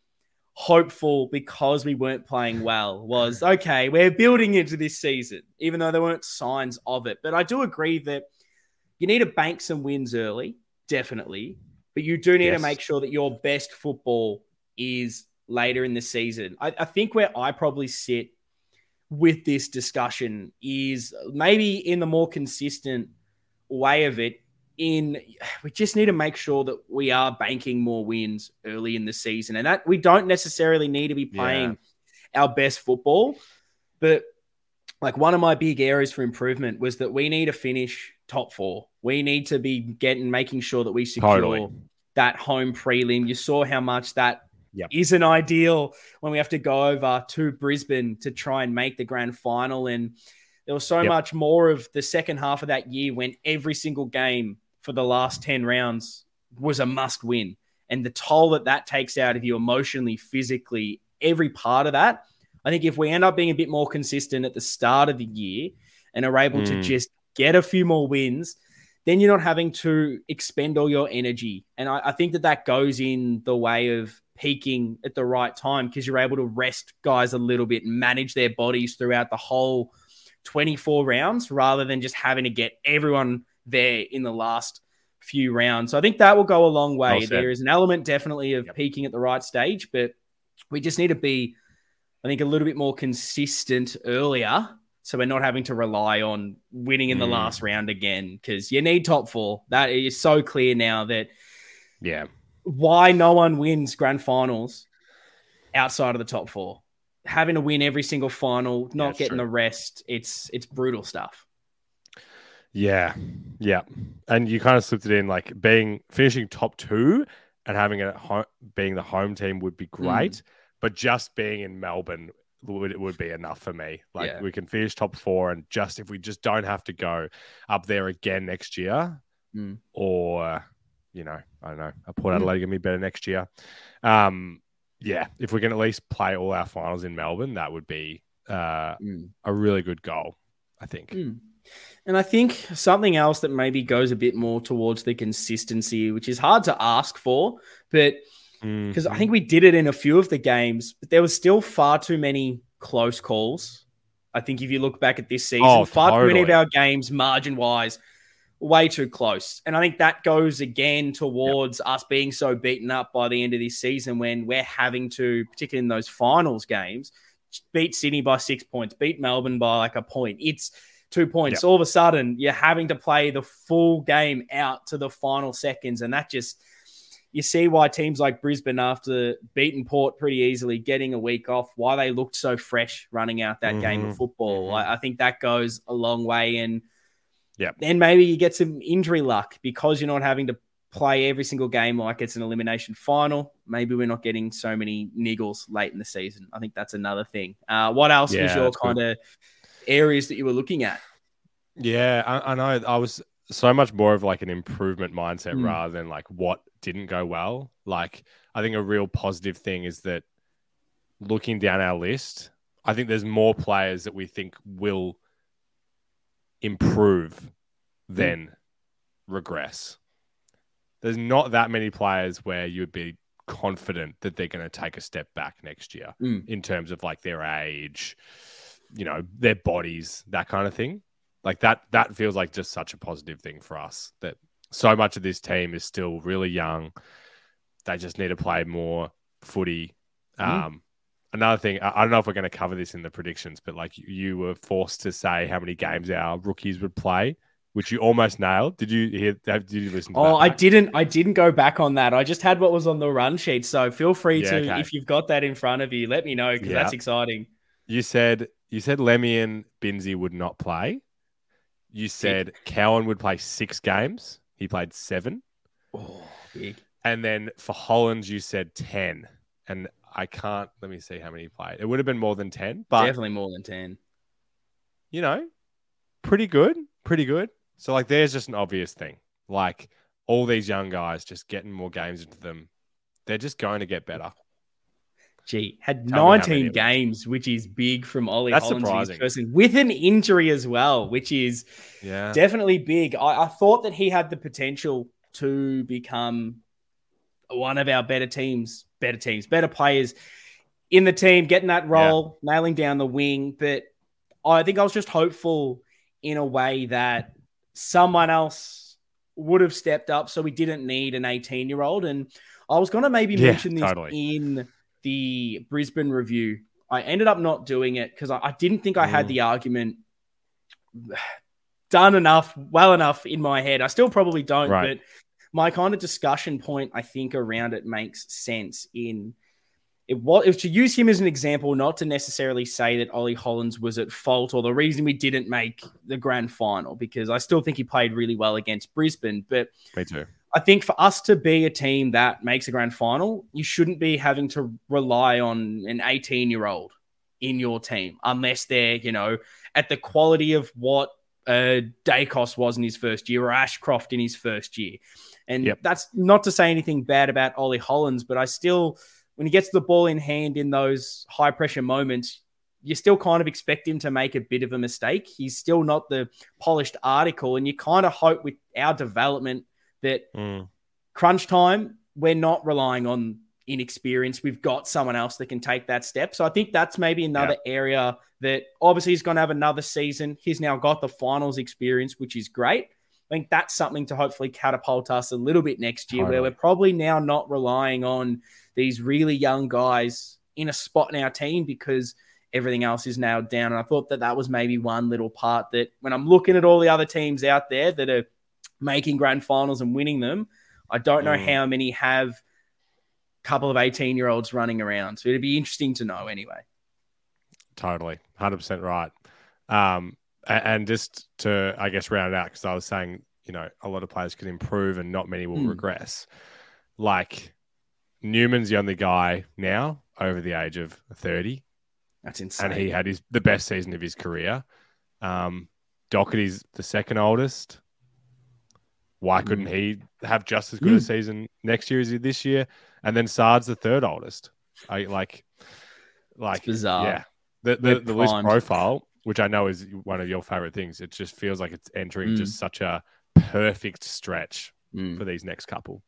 hopeful because we weren't playing well was okay, we're building into this season, even though there weren't signs of it. But I do agree that you need to bank some wins early, definitely, but you do need yes. to make sure that your best football is later in the season. I, I think where I probably sit with this discussion is maybe in the more consistent way of it in we just need to make sure that we are banking more wins early in the season and that we don't necessarily need to be playing yeah. our best football but like one of my big areas for improvement was that we need to finish top 4 we need to be getting making sure that we secure totally. that home prelim you saw how much that yep. isn't ideal when we have to go over to Brisbane to try and make the grand final. And there was so Yep. much more of the second half of that year when every single game for the last 10 rounds was a must win. And the toll that that takes out of you emotionally, physically, every part of that. I think if we end up being a bit more consistent at the start of the year and are able to Mm. just get a few more wins, then you're not having to expend all your energy. And I, I think that that goes in the way of peaking at the right time because you're able to rest guys a little bit and manage their bodies throughout the whole 24 rounds rather than just having to get everyone there in the last few rounds. So I think that will go a long way. There is an element definitely of Yep. peaking at the right stage, but we just need to be, I think, a little bit more consistent earlier. So we're not having to rely on winning in the Mm. last round again because you need top four. That is so clear now that Yeah. why no one wins grand finals outside of the top four. Having to win every single final, not it's getting true. the rest, it's it's brutal stuff. Yeah. Yeah. And you kind of slipped it in like being finishing top two and having it at home, being the home team would be Mm. great, but just being in Melbourne would would be enough for me. Like Yeah. we can finish top four and just if we just don't have to go up there again next year, Mm. or you know, I don't know, a Port Mm. Adelaide gonna be better next year. Um, yeah, if we can at least play all our finals in Melbourne, that would be uh, a really good goal. I think. Mm. And I think something else that maybe goes a bit more towards the consistency, which is hard to ask for, but because I Mhm. think we did it in a few of the games, but there was still far too many close calls. I think if you look back at this season, Oh, far too many of our games, margin wise, way too close. And I think that goes again towards us being so beaten up by the end of this season when we're having to, particularly in those finals games, beat Sydney by six points, beat Melbourne by like a point. It's two points. All of a sudden, you're having to play the full game out to the final seconds. And that just, you see why teams like Brisbane, after beating Port pretty easily, getting a week off, why they looked so fresh running out that game of Mhm, football. mhm. I, I think that goes a long way. And Yep. then maybe you get some injury luck because you're not having to play every single game like it's an elimination final. Maybe we're not getting so many niggles late in the season. I think that's another thing. Uh, what else was your kind of areas that you were looking at? Yeah, I, I know. I was so much more of like an improvement mindset Mm. rather than like what didn't go well. Like, I think a real positive thing is that looking down our list, I think there's more players that we think will improve than regress. There's not that many players where you'd be confident that they're going to take a step back next year Mm. in terms of like their age, you know, their bodies, that kind of thing. Like that that feels like just such a positive thing for us that so much of this team is still really young. They just need to play more footy. Mhm. Um another thing, I I don't know if we're going to cover this in the predictions, but like you, you were forced to say how many games our rookies would play, which you almost nailed. Did you hear have- did you listen to Oh, that? I didn't. I didn't go back on that. I just had what was on the run sheet. So feel free Yeah, to, okay. if you've got that in front of you, let me know because Yeah. that's exciting. You said you said Lemmey and Binsey would not play. You said Cowan would play six games. He played seven. Oh, big. And then for Holland, you said 10. And I can't, let me see how many he played. It would have been more than 10, but, Definitely more than ten. you know, pretty good. Pretty good. So, like, there's just an obvious thing. Like, all these young guys just getting more games into them, they're just going to get better. Gee, had Tell me how many 19 games, which is big from Ollie That's surprising. first with an injury as well, which is Yeah. definitely big. I, I thought that he had the potential to become one of our better teams, better teams, better players in the team, getting that role, nailing down the wing. But I think I was just hopeful in a way that someone else would have stepped up so we didn't need an 18 year old. And I was going to maybe Yeah, mention this totally. in the Brisbane review. I ended up not doing it because I, I didn't think I had Mm. the argument done enough, well enough in my head. I still probably don't, Right. but my kind of discussion point, I think, around it makes sense in it was, it was to use him as an example, not to necessarily say that Ollie Hollands was at fault or the reason we didn't make the grand final, because I still think he played really well against Brisbane. But Me too. I think for us to be a team that makes a grand final, you shouldn't be having to rely on an 18 year old in your team unless they're, you know, at the quality of what uh, Daicos was in his first year or Ashcroft in his first year. And yep. that's not to say anything bad about Ollie Hollands, but I still, when he gets the ball in hand in those high pressure moments, you still kind of expect him to make a bit of a mistake. He's still not the polished article, and you kind of hope with our development that mm. crunch time, we're not relying on inexperience. We've got someone else that can take that step. So I think that's maybe another yeah. area that obviously he's going to have another season. He's now got the finals experience, which is great. I think that's something to hopefully catapult us a little bit next year, totally. where we're probably now not relying on these really young guys in a spot in our team because everything else is nailed down. And I thought that that was maybe one little part that when I'm looking at all the other teams out there that are making grand finals and winning them, I don't know mm. how many have a couple of 18 year olds running around. So it'd be interesting to know anyway. Totally. 100% right. Um, and just to, I guess, round it out, because I was saying, you know, a lot of players can improve and not many will mm. regress. Like Newman's the only guy now over the age of 30. That's insane. And he had his the best season of his career. Um, Docherty's the second oldest. Why couldn't he have just as good a season next year as he this year? And then Saad's the third oldest. I like, like it's bizarre. Yeah, the the, the list profile which I know is one of your favorite things. It just feels like it's entering mm. just such a perfect stretch mm. for these next couple.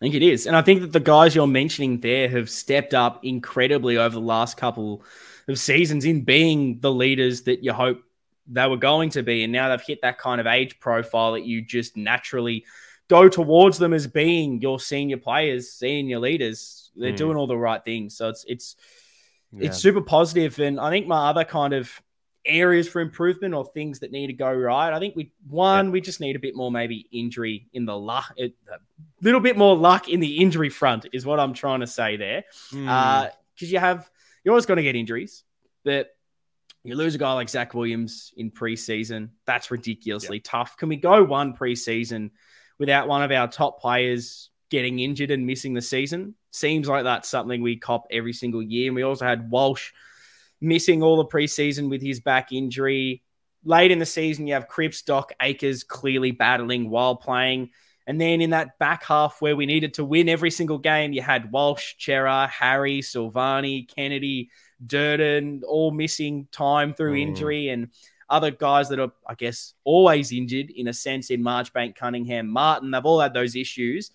I think it is. And I think that the guys you're mentioning there have stepped up incredibly over the last couple of seasons in being the leaders that you hope they were going to be. And now they've hit that kind of age profile that you just naturally go towards them as being your senior players, senior leaders. They're mm. doing all the right things. So it's it's yeah. it's super positive. And I think my other kind of areas for improvement or things that need to go right. I think we one yeah. we just need a bit more maybe injury in the luck, a little bit more luck in the injury front is what I'm trying to say there. Because mm. uh, you have you're always going to get injuries, but you lose a guy like Zac Williams in preseason. That's ridiculously tough. Can we go one preseason without one of our top players getting injured and missing the season? Seems like that's something we cop every single year. And we also had Walsh missing all the preseason with his back injury. Late in the season, you have Cripps, Doc, Acres clearly battling while playing. And then in that back half where we needed to win every single game, you had Walsh, Cerra, Harry, Silvagni, Kennedy, Durdin, all missing time through mm. injury, and other guys that are, I guess, always injured in a sense in Marchbank, Cuningham, Martin. They've all had those issues.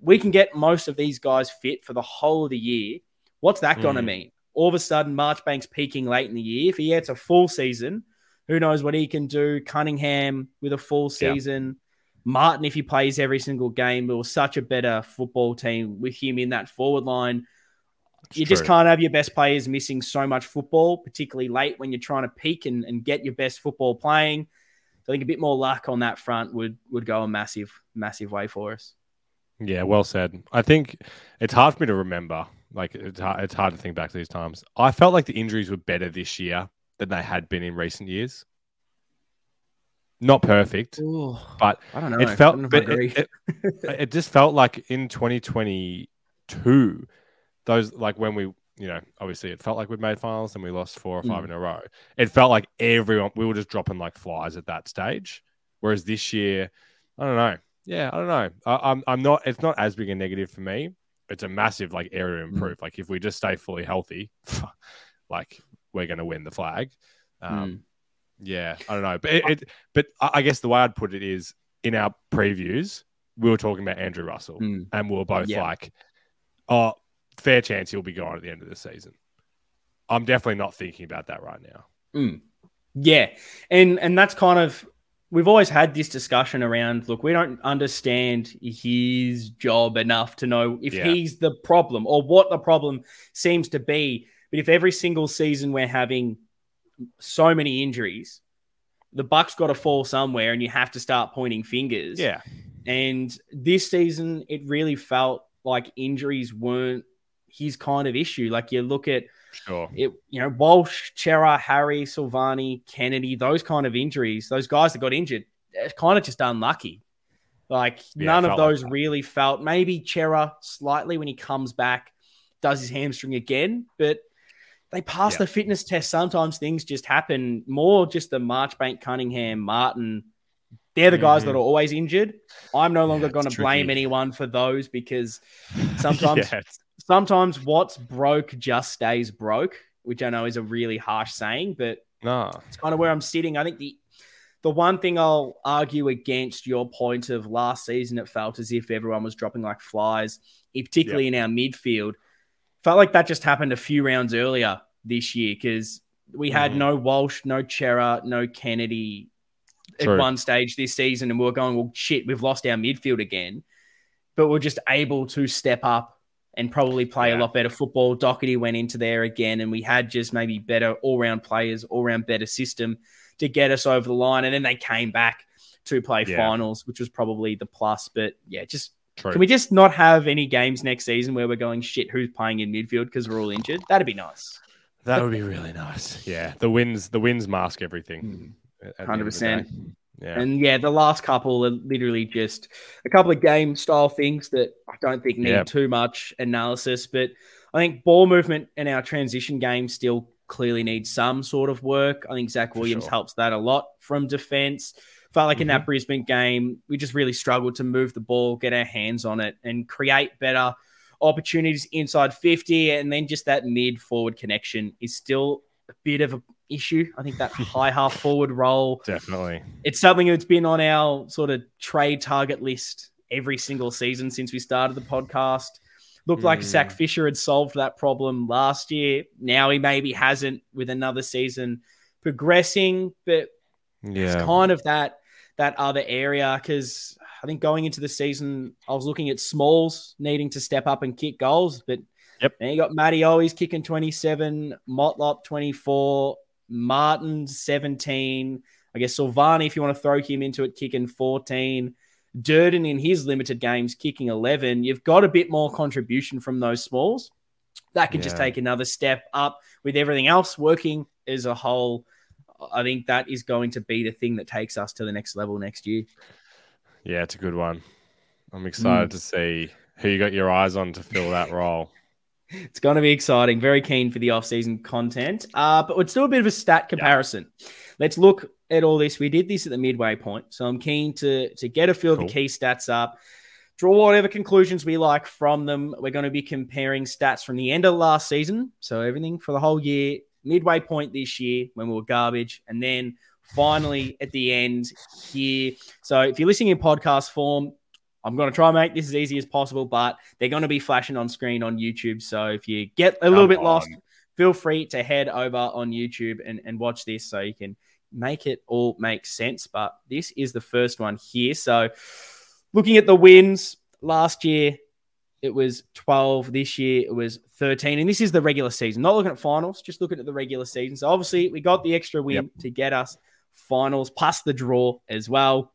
We can get most of these guys fit for the whole of the year. What's that mm. going to mean? all of a sudden Marchbank's peaking late in the year. If he gets a full season, who knows what he can do? Cuningham with a full season. Yeah. Martin, if he plays every single game, it was such a better football team with him in that forward line. It's you true. just can't have your best players missing so much football, particularly late when you're trying to peak and, and get your best football playing. I think a bit more luck on that front would would go a massive, massive way for us. Yeah, well said. I think it's hard for me to remember like it's hard, it's hard to think back to these times. I felt like the injuries were better this year than they had been in recent years. Not perfect, Ooh, but I don't know. It felt, but it, it, it just felt like in 2022, those like when we, you know, obviously it felt like we made finals and we lost four or five mm. in a row. It felt like everyone we were just dropping like flies at that stage. Whereas this year, I don't know. Yeah, I don't know. I, I'm I'm not. It's not as big a negative for me it's a massive like area to mm. improve. Mm. Like if we just stay fully healthy, like we're going to win the flag. Um, mm. Yeah, I don't know, but it, it, but I guess the way I'd put it is in our previews we were talking about Andrew Russell, mm. and we were both yeah. like, "Oh, fair chance he'll be gone at the end of the season." I'm definitely not thinking about that right now. Mm. Yeah, and and that's kind of we've always had this discussion around look, we don't understand his job enough to know if yeah. he's the problem or what the problem seems to be. But if every single season we're having so many injuries, the buck's got to fall somewhere and you have to start pointing fingers. Yeah. And this season, it really felt like injuries weren't his kind of issue. Like you look at Sure. It, you know, Walsh, Cerra, Harry, Silvagni, Kennedy, those kind of injuries, those guys that got injured, it's kind of just unlucky. Like yeah, none of those like really felt. Maybe Cerra slightly when he comes back, does his hamstring again, but they pass yeah. the fitness test. Sometimes things just happen. More just the Marchbank, Cuningham, Martin. They're the guys mm-hmm. that are always injured. I'm no longer yeah, going to blame anyone for those because sometimes, sometimes what's broke just stays broke, which I know is a really harsh saying, but no. it's kind of where I'm sitting. I think the the one thing I'll argue against your point of last season, it felt as if everyone was dropping like flies, particularly yep. in our midfield. Felt like that just happened a few rounds earlier this year because we had mm. no Walsh, no Cerra, no Kennedy True. at one stage this season, and we were going, well, shit, we've lost our midfield again. But we're just able to step up and probably play yeah. a lot better football. Docherty went into there again, and we had just maybe better all round players, all round better system to get us over the line. And then they came back to play yeah. finals, which was probably the plus. But yeah, just True. can we just not have any games next season where we're going shit? Who's playing in midfield because we're all injured? That'd be nice. That would be really nice. Yeah, the wins the wins mask everything. Hmm. Hundred percent. Yeah. And yeah, the last couple are literally just a couple of game style things that I don't think need yep. too much analysis. But I think ball movement and our transition game still clearly needs some sort of work. I think Zac Williams sure. helps that a lot from defense. Felt like mm-hmm. in that mm-hmm. Brisbane game, we just really struggled to move the ball, get our hands on it, and create better opportunities inside 50. And then just that mid forward connection is still a bit of an issue. I think that high half forward role. Definitely. It's something that's been on our sort of trade target list every single season since we started the podcast. Looked like mm. Zac Fisher had solved that problem last year. Now he maybe hasn't with another season progressing, but yeah. it's kind of that that other area because I think going into the season, I was looking at Smalls needing to step up and kick goals, but yep. then you got Matty Owies kicking 27, Motlop 24, Martin 17. I guess Silvagni, if you want to throw him into it, kicking 14. Durdin in his limited games kicking 11, you've got a bit more contribution from those smalls. That could yeah. just take another step up with everything else working as a whole. I think that is going to be the thing that takes us to the next level next year. Yeah, it's a good one. I'm excited mm. to see who you got your eyes on to fill that role. It's going to be exciting. Very keen for the off-season content. Uh, but let's do a bit of a stat comparison. Yeah. Let's look at all this. We did this at the midway point, so I'm keen to to get a feel cool. of the key stats up, draw whatever conclusions we like from them. We're going to be comparing stats from the end of last season, so everything for the whole year, midway point this year when we were garbage, and then finally at the end here. So if you're listening in podcast form, I'm going to try and make this as easy as possible, but they're going to be flashing on screen on YouTube. So if you get a little Come bit on. lost, feel free to head over on YouTube and, and watch this so you can make it all make sense. But this is the first one here. So looking at the wins last year, it was 12. This year, it was 13. And this is the regular season. Not looking at finals, just looking at the regular season. So obviously, we got the extra win yep. to get us finals, plus the draw as well.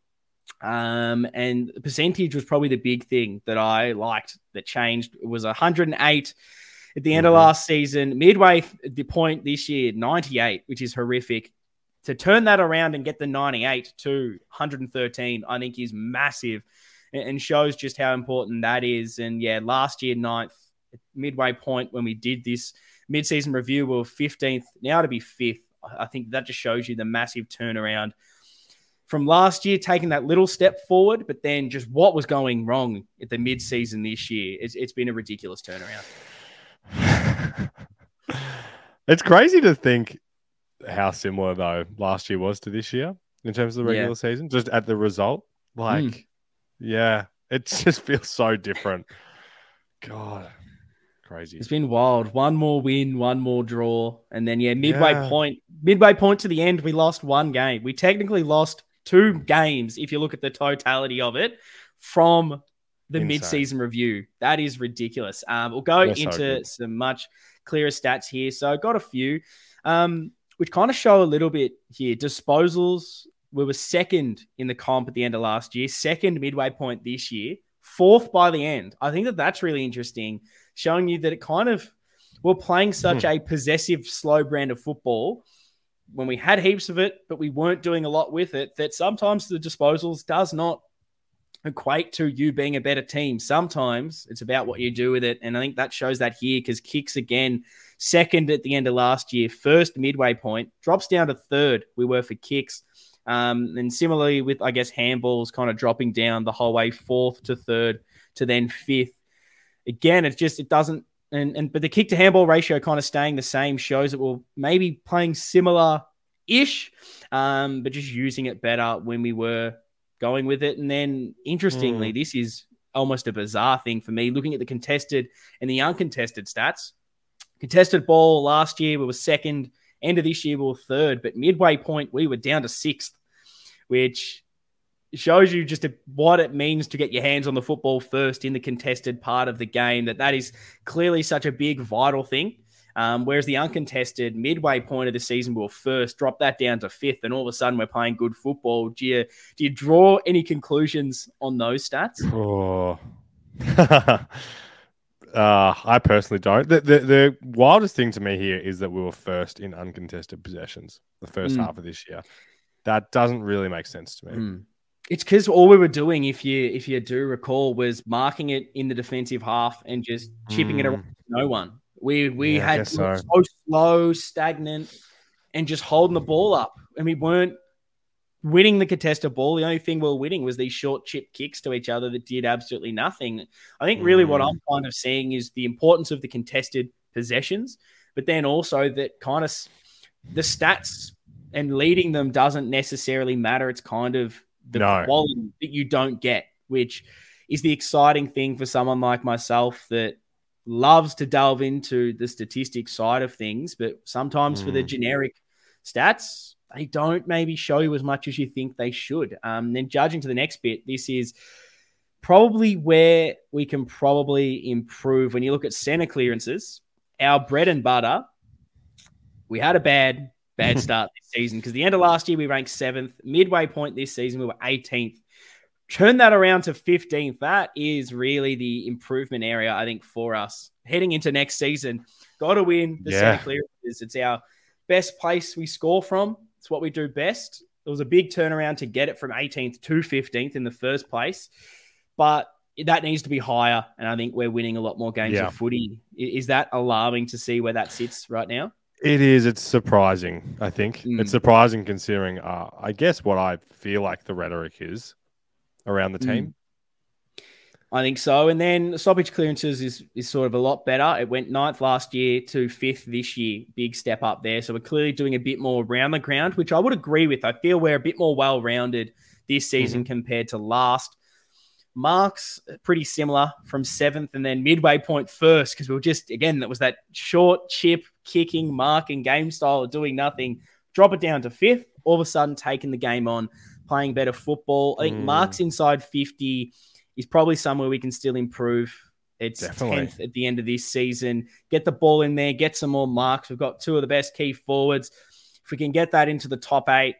Um, and the percentage was probably the big thing that I liked that changed. It was 108 at the end mm-hmm. of last season, midway the point this year, 98, which is horrific. To turn that around and get the 98 to 113, I think is massive and shows just how important that is. And yeah, last year, ninth, midway point when we did this mid-season review, we were 15th. Now to be fifth, I think that just shows you the massive turnaround from last year, taking that little step forward, but then just what was going wrong at the mid-season this year. it's, it's been a ridiculous turnaround. it's crazy to think how similar though last year was to this year in terms of the regular yeah. season, just at the result. Like, mm. yeah, it just feels so different. God, crazy. It's been wild. One more win, one more draw, and then yeah, midway yeah. point, midway point to the end, we lost one game. We technically lost two games if you look at the totality of it from the Insane. mid-season review. That is ridiculous. Um, we'll go into so some much clearer stats here. So got a few, um, which kind of show a little bit here. Disposals, we were second in the comp at the end of last year, second midway point this year, fourth by the end. I think that that's really interesting, showing you that it kind of we're playing such hmm. a possessive, slow brand of football when we had heaps of it, but we weren't doing a lot with it. That sometimes the disposals does not equate to you being a better team. Sometimes it's about what you do with it. And I think that shows that here because kicks again, second at the end of last year, first midway point, drops down to third. We were for kicks. Um, and similarly with, I guess, handballs kind of dropping down the whole way, fourth to third to then fifth. Again, it's just, it doesn't, and, and but the kick to handball ratio kind of staying the same shows that we're maybe playing similar ish, um, but just using it better when we were going with it. And then interestingly, mm. this is almost a bizarre thing for me looking at the contested and the uncontested stats. Contested ball last year, we were second. End of this year, we were third. But midway point, we were down to sixth, which shows you just a, what it means to get your hands on the football first in the contested part of the game. That that is clearly such a big, vital thing. Um, whereas the uncontested midway point of the season, were first, drop that down to fifth, and all of a sudden we're playing good football. Do you do you draw any conclusions on those stats? Oh. uh, I personally don't. The, the, the wildest thing to me here is that we were first in uncontested possessions the first mm. half of this year. That doesn't really make sense to me. Mm. It's because all we were doing, if you if you do recall, was marking it in the defensive half and just chipping mm. it around no one. We we yeah, had so. so slow, stagnant, and just holding the ball up, and we weren't winning the contested ball. The only thing we were winning was these short chip kicks to each other that did absolutely nothing. I think really mm. what I'm kind of seeing is the importance of the contested possessions, but then also that kind of the stats and leading them doesn't necessarily matter. It's kind of the no. quality that you don't get, which is the exciting thing for someone like myself that loves to delve into the statistics side of things, but sometimes mm. for the hmm. generic stats, they don't maybe show you as much as you think they should. Um, then judging to the next bit, this is probably where we can probably improve. When you look at center clearances, our bread and butter, we had a bad bad start this season because the end of last year we ranked seventh. Midway point this season we were 18th turn that around to 15th. That is really the improvement area, I think, for us heading into next season. Got to win the yeah. clearances. It's our best place we score from. It's what we do best. It was a big turnaround to get it from 18th to 15th in the first place, but that needs to be higher. And I think we're winning a lot more games yeah. of footy. Is that alarming to see where that sits right now? It is. It's surprising. I think mm. it's surprising considering. Uh, I guess what I feel like the rhetoric is around the hmm. team? I think so. And then stoppage clearances is, is sort of a lot better. It went ninth last year to fifth this year. Big step up there. So we're clearly doing a bit more around the ground, which I would agree with. I feel we're a bit more well rounded this season mm-hmm. compared to last. Marks pretty similar from seventh and then midway point first because we were just, again, that was that short chip kicking, marking game style doing nothing. Drop it down to fifth, all of a sudden taking the game on playing better football. I think mm. Mark's inside 50 is probably somewhere we can still improve. It's Definitely. 10th at the end of this season. Get the ball in there, get some more marks. We've got two of the best key forwards. If we can get that into the top eight,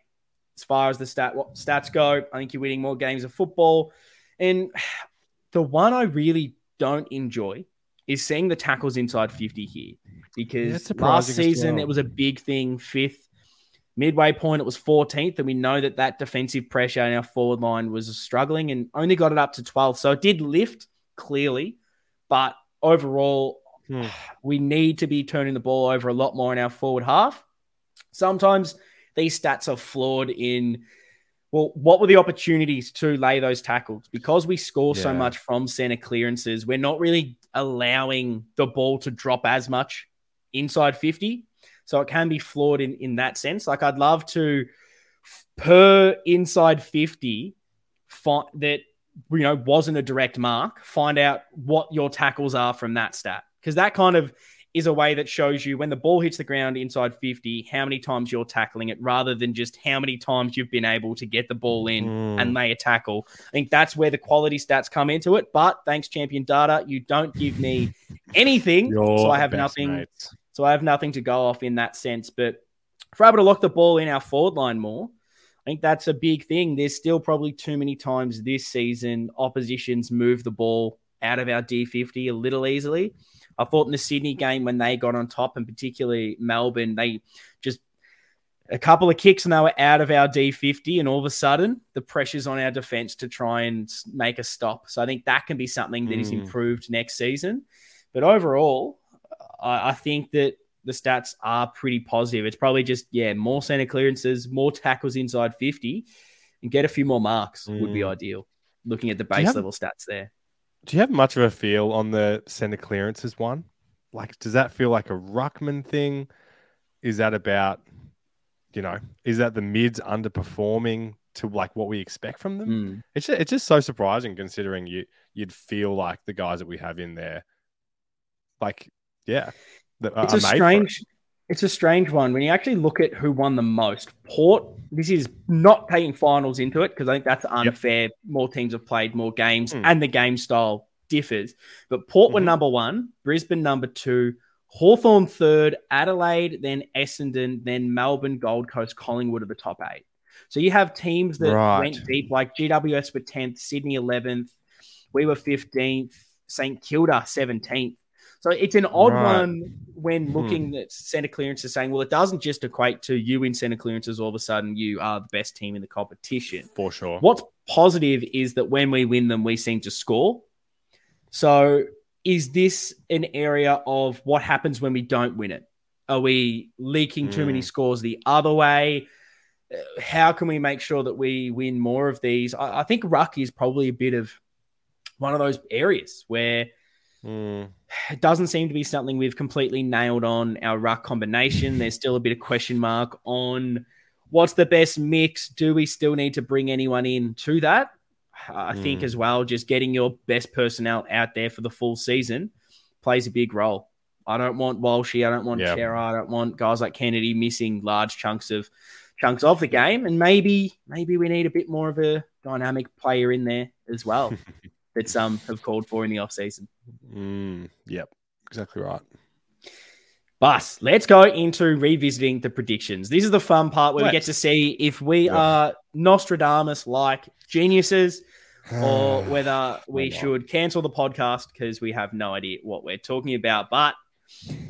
as far as the stat stats go, I think you're winning more games of football. And the one I really don't enjoy is seeing the tackles inside 50 here because yeah, last season well. it was a big thing, fifth. Midway point, it was 14th, and we know that that defensive pressure in our forward line was struggling and only got it up to 12th. So it did lift clearly, but overall, hmm. we need to be turning the ball over a lot more in our forward half. Sometimes these stats are flawed in well, what were the opportunities to lay those tackles? Because we score yeah. so much from center clearances, we're not really allowing the ball to drop as much inside 50. So it can be flawed in, in that sense. Like I'd love to, per inside 50, find that, you know, wasn't a direct mark, find out what your tackles are from that stat. Because that kind of is a way that shows you when the ball hits the ground inside 50, how many times you're tackling it rather than just how many times you've been able to get the ball in mm. and lay a tackle. I think that's where the quality stats come into it. But thanks, Champion Data, you don't give me anything. You're so I have nothing. Mates. So I have nothing to go off in that sense. But if we're able to lock the ball in our forward line more, I think that's a big thing. There's still probably too many times this season oppositions move the ball out of our D50 a little easily. I thought in the Sydney game when they got on top, and particularly Melbourne, they just a couple of kicks and they were out of our D50, and all of a sudden the pressure's on our defense to try and make a stop. So I think that can be something that mm. is improved next season. But overall, I, I think that the stats are pretty positive. It's probably just, yeah, more center clearances, more tackles inside 50, and get a few more marks mm. would be mm. ideal, looking at the base have, level stats there. Do you have much of a feel on the center clearances one? Like, does that feel like a Ruckman thing? Is that about, you know, is that the mids underperforming to like what we expect from them? Mm. It's just, it's just so surprising considering you you'd feel like the guys that we have in there, like, yeah, it's a strange. It's a strange one when you actually look at who won the most. Port. This is not taking finals into it because I think that's unfair. Yep. More teams have played more games, mm. and the game style differs. But Port mm-hmm. were number one, Brisbane number two, Hawthorn third, Adelaide, then Essendon, then Melbourne, Gold Coast, Collingwood are the top eight. So you have teams that right. went deep, like GWS were 10th, Sydney 11th, we were 15th, St Kilda 17th. So it's an odd right. one when hmm. looking hmm. at center clearances, saying, well, it doesn't just equate to you in center clearances. All of a sudden, you are the best team in the competition. For sure. What's positive is that when we win them, we seem to score. So is this an area of what happens when we don't win it? Are we leaking too many hmm. scores the other way? How can we make sure that we win more of these? I, I think ruck is probably a bit of one of those areas where Mm. It doesn't seem to be something we've completely nailed on our ruck combination. There's still a bit of question mark on what's the best mix. Do we still need to bring anyone in to that? I mm. think as well, just getting your best personnel out there for the full season plays a big role. I don't want Walshy, I don't want yep. I don't want guys like Kennedy missing large chunks of chunks of the game. And maybe maybe we need a bit more of a dynamic player in there as well. that some have called for in the off season. Mm, yep, exactly right. But let's go into revisiting the predictions. This is the fun part where we get to see if we yeah. are Nostradamus like geniuses or whether we should cancel the podcast because we have no idea what we're talking about. But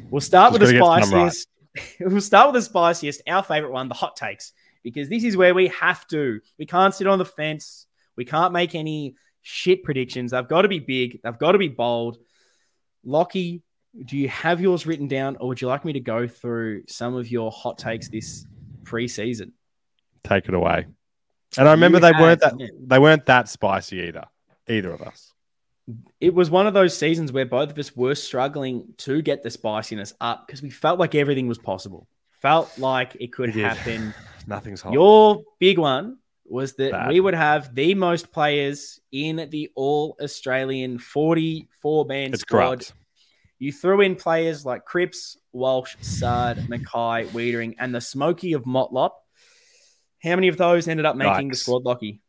we'll start Just with the spiciest. Right. we'll start with the spiciest, our favorite one, the hot takes, because this is where we have to. We can't sit on the fence. We can't make any shit predictions. They've got to be big. They've got to be bold. Lockie, do you have yours written down, or would you like me to go through some of your hot takes this preseason? Take it away. And I remember you they had, weren't that they weren't that spicy either. Either of us. It was one of those seasons where both of us were struggling to get the spiciness up because we felt like everything was possible. Felt like it could happen. Nothing's hot. Your big one was that Bad. we would have the most players in the All Australian 44 man squad. Corrupt. You threw in players like Cripps, Walsh, Saad, McKay, Weitering, and the Smoky of Motlop. How many of those ended up making the squad, Lockie?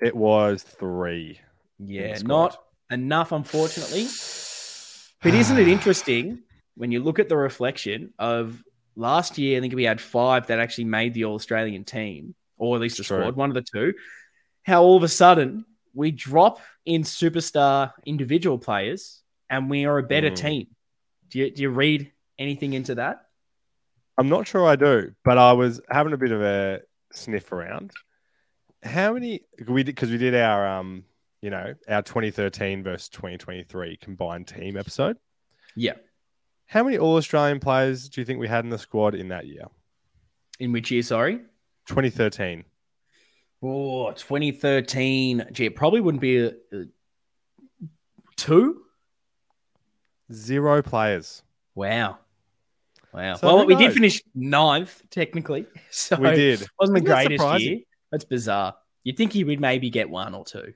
It was three. Yeah, not enough, unfortunately. But isn't it interesting when you look at the reflection of last year? I think we had five that actually made the All Australian team or at least a squad, one of the two. How all of a sudden we drop in superstar individual players and we are a better mm. team. Do you, do you read anything into that? I'm not sure I do, but I was having a bit of a sniff around. How many we did because we did our um you know our 2013 versus 2023 combined team episode. Yeah. How many All Australian players do you think we had in the squad in that year? In which year? Sorry. 2013. Oh, 2013. Gee, it probably wouldn't be a, a two. Zero players. Wow. Wow. So well, we did finish ninth, technically. So we did. Wasn't Isn't the greatest that year. That's bizarre. You'd think he would maybe get one or two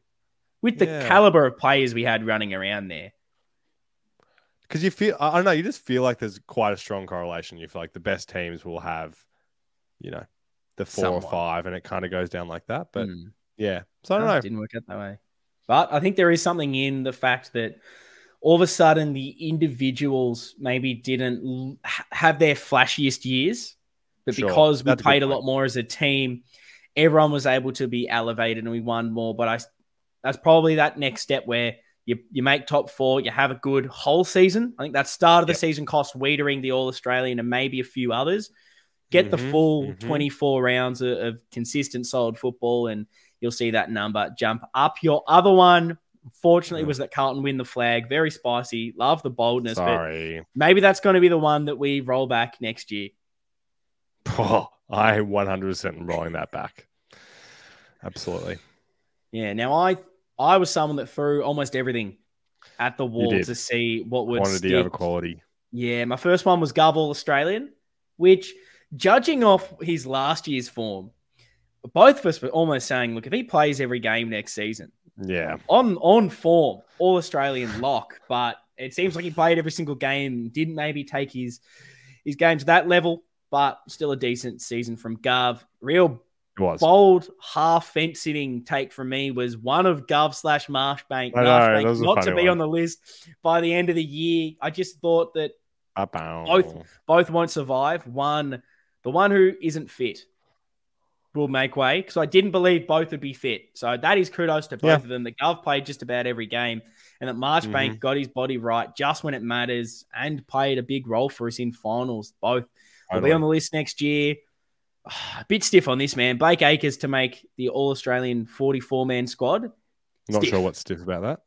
with the yeah. caliber of players we had running around there. Because you feel, I don't know, you just feel like there's quite a strong correlation. You feel like the best teams will have, you know, the four Somewhat. or five, and it kind of goes down like that. But mm. yeah, so I don't no, know. didn't work out that way. But I think there is something in the fact that all of a sudden the individuals maybe didn't have their flashiest years, but sure. because we That's played a, a lot more as a team, everyone was able to be elevated and we won more. But I, that's probably that next step where you, you make top four, you have a good whole season. I think that start of the yep. season cost Weitering, the All Australian, and maybe a few others Get the Mhm, full mhm. 24 rounds of, of consistent, solid football, and you'll see that number jump up. Your other one, fortunately, Mm. was that Carlton win the flag. Very spicy. Love the boldness, but Sorry. maybe that's going to be the one that we roll back next year. Oh, I 100% am rolling that back. Absolutely. Yeah. Now I I was someone that threw almost everything at the wall to see what would Quantity stick. over quality. Yeah, my first one was Gov All Australian, which, judging off his last year's form, both of us were almost saying, look, if he plays every game next season, Yeah. on on form, All Australian lock. But it seems like he played every single game, didn't maybe take his his game to that level, but still a decent season from Gov. Real bold half fence sitting take from me was one of Gov slash Marchbank, I know, Marchbank that was a not to be one. on the list by the end of the year. I just thought that Both. both won't survive. One, the one who isn't fit will make way because I didn't believe both would be fit. So that is kudos to both Yeah. of them. The Gov played just about every game, and that Marchbank Mhm. got his body right just when it matters and played a big role for us in finals. Both will be on the list next year. A bit stiff on this man. Blake Acres to make the All Australian 44 man squad. Not stiff. sure what's stiff about that.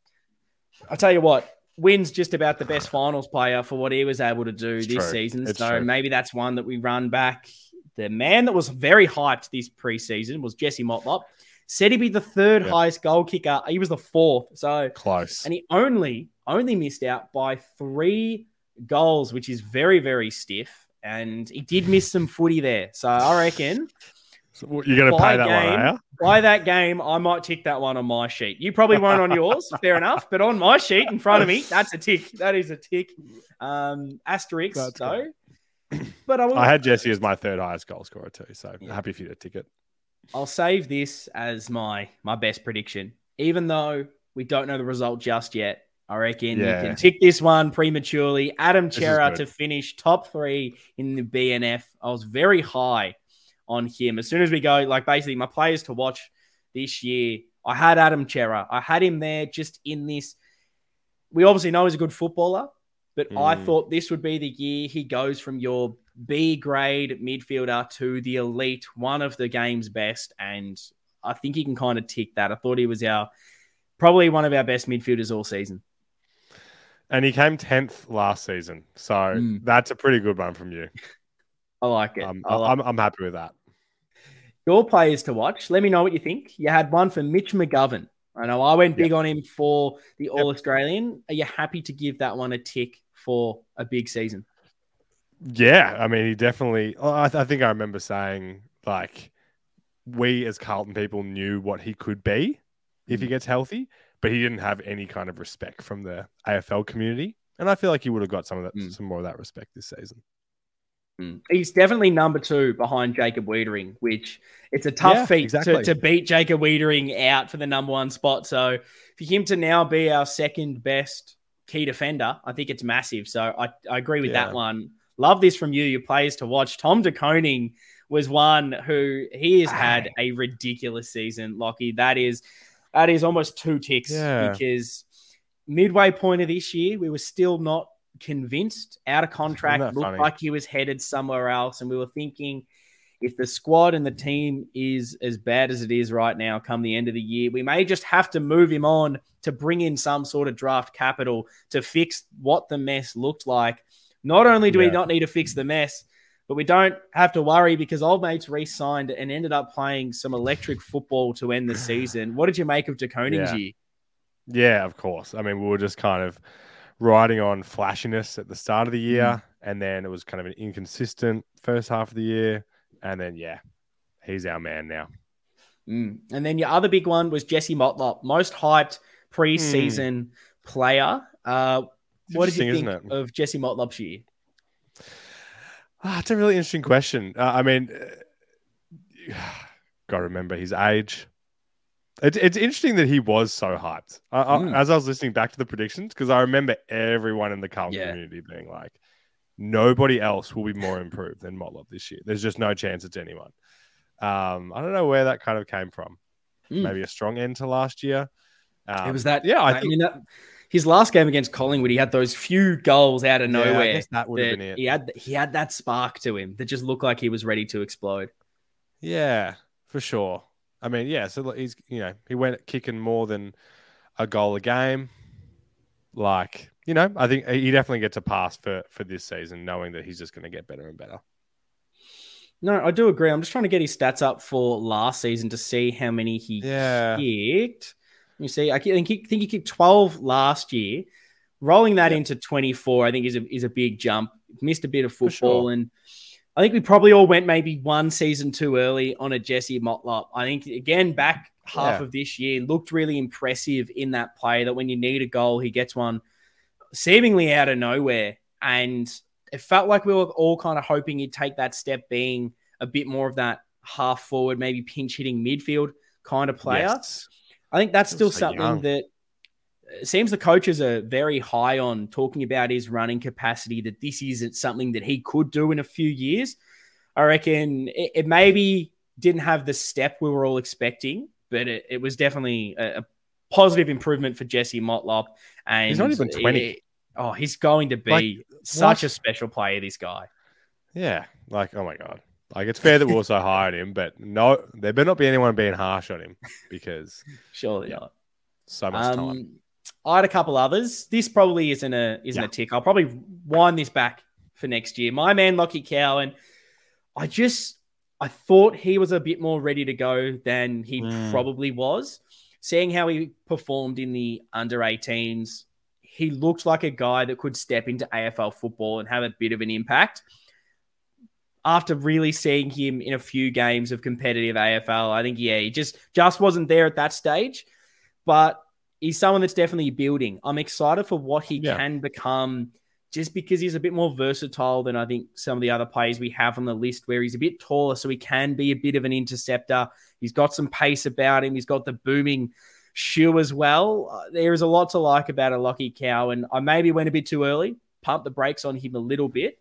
I'll tell you what, wins just about the best finals player for what he was able to do It's this true. season. It's so true. maybe that's one that we run back. The man that was very hyped this preseason was Jesse Motlop. Said he'd be the third Yeah. highest goal kicker. He was the fourth. So Close. and he only only missed out by three goals, which is very very stiff. And he did miss some footy there. So I reckon So what, you're going to pay that game. one, are you? by that game, I might tick that one on my sheet. You probably won't on yours, fair enough. But on my sheet in front of me, that's a tick. That is a tick. Um, asterisk That's though. But I will, I had Jesse as my third highest goal scorer too, so Yeah. happy for you to tick it. I'll save this as my my best prediction, even though we don't know the result just yet. I reckon Yeah. you can tick this one prematurely. Adam Cerra to finish top three in the BNF. I was very high on him. As soon as we go, like basically my players to watch this year, I had Adam Cerra. I had him there just in this. We obviously know he's a good footballer, but I Mm. thought this would be the year he goes from your B grade midfielder to the elite, one of the game's best. And I think he can kind of tick that. I thought he was our probably one of our best midfielders all season. And he came 10th last season, so Mm. that's a pretty good one from you. I like it. Um, I like I'm, I'm happy with that. Your players to watch. Let me know what you think. You had one for Mitch McGovern. I know I went big on him for the All Australian. Are you happy to give that one a tick for a big season? Yeah, I mean, he definitely. I, I think I remember saying like, we as Carlton people knew what he could be if he Mm. gets healthy, but he didn't have any kind of respect from the AFL community, and I feel like he would have got some of that, Mm. some more of that respect this season. Mm. He's definitely number two behind Jacob Weitering, which it's a tough Yeah, feat exactly. to, to beat Jacob Weitering out for the number one spot. So for him to now be our second best key defender, I think it's massive. So I, I agree with Yeah. that one. Love this from you, your players to watch. Tom De Koning was one who he has ah. had a ridiculous season, Lockie. That is that is almost two ticks Yeah. because midway point of this year, we were still not convinced out of contract, looked funny? like he was headed somewhere else. And we were thinking if the squad and the team is as bad as it is right now, come the end of the year, we may just have to move him on to bring in some sort of draft capital to fix what the mess looked like. Not only do we not need to fix the mess, but we don't have to worry because old mates re-signed and ended up playing some electric football to end the season. What did you make of De Koning's Yeah. year? Yeah, of course. I mean, we were just kind of riding on flashiness at the start of the year, Mm. and then it was kind of an inconsistent first half of the year, and then yeah, he's our man now. Mm. And then your other big one was Jesse Motlop, most hyped preseason player. Uh, what did you think isn't it? of Jesse Motlop's year? Ah, it's a really interesting question. Uh, I mean, uh, got to remember his age. It's it's interesting that he was so hyped. I, I- Mm. As I was listening back to the predictions, because I remember everyone in the Carlton Yeah. community being like, nobody else will be more improved than Motlop this year. There's just no chance it's anyone. Um, I don't know where that kind of came from. Mm. Maybe a strong end to last year. Um, it was that. yeah, I I, think mean, that, his last game against Collingwood, he had those few goals out of Yeah, nowhere. guess that would have been it. He had he had that spark to him that just looked like he was ready to explode. Yeah, for sure. I mean, yeah. So he's you know he went kicking more than a goal a game. Like you know, I think he definitely gets a pass for for this season, knowing that he's just going to get better and better. No, I do agree. I'm just trying to get his stats up for last season to see how many he Yeah. kicked. Me see. I think he, think he kicked 12 last year. Rolling that Yeah. into 24, I think is a is a big jump. Missed a bit of football, sure. and I think we probably all went maybe one season too early on a Jesse Motlop. I think again back half Yeah. of this year looked really impressive in that play. That when you need a goal, he gets one seemingly out of nowhere, and it felt like we were all kind of hoping he'd take that step, being a bit more of that half forward, maybe pinch hitting midfield kind of player. Yes. I think that's still so something young. that it seems the coaches are very high on talking about his running capacity, that this isn't something that he could do in a few years. I reckon it, it maybe didn't have the step we were all expecting, but it, it was definitely a, a positive improvement for Jesse Motlop. And He's not even 20. it- oh, he's going to be Like, such what? a special player, this guy. Yeah. Like, oh my god. Like, it's fair that we also hired him, but no, there better not be anyone being harsh on him because Surely Yeah. not. so much um, time. I had a couple others. This probably isn't a isn't Yeah. a tick. I'll probably wind this back for next year. My man Lachie Cowan, I just I thought he was a bit more ready to go than he Mm. probably was. Seeing how he performed in the under 18s, he looked like a guy that could step into AFL football and have a bit of an impact. After really seeing him in a few games of competitive AFL, I think yeah, he just just wasn't there at that stage. But he's someone that's definitely building. I'm excited for what he Yeah. can become just because he's a bit more versatile than I think some of the other players we have on the list, where he's a bit taller, so he can be a bit of an interceptor. He's got some pace about him. He's got the booming shoe as well. Uh, there is a lot to like about a Lockie Cow, and I maybe went a bit too early, pumped the brakes on him a little bit,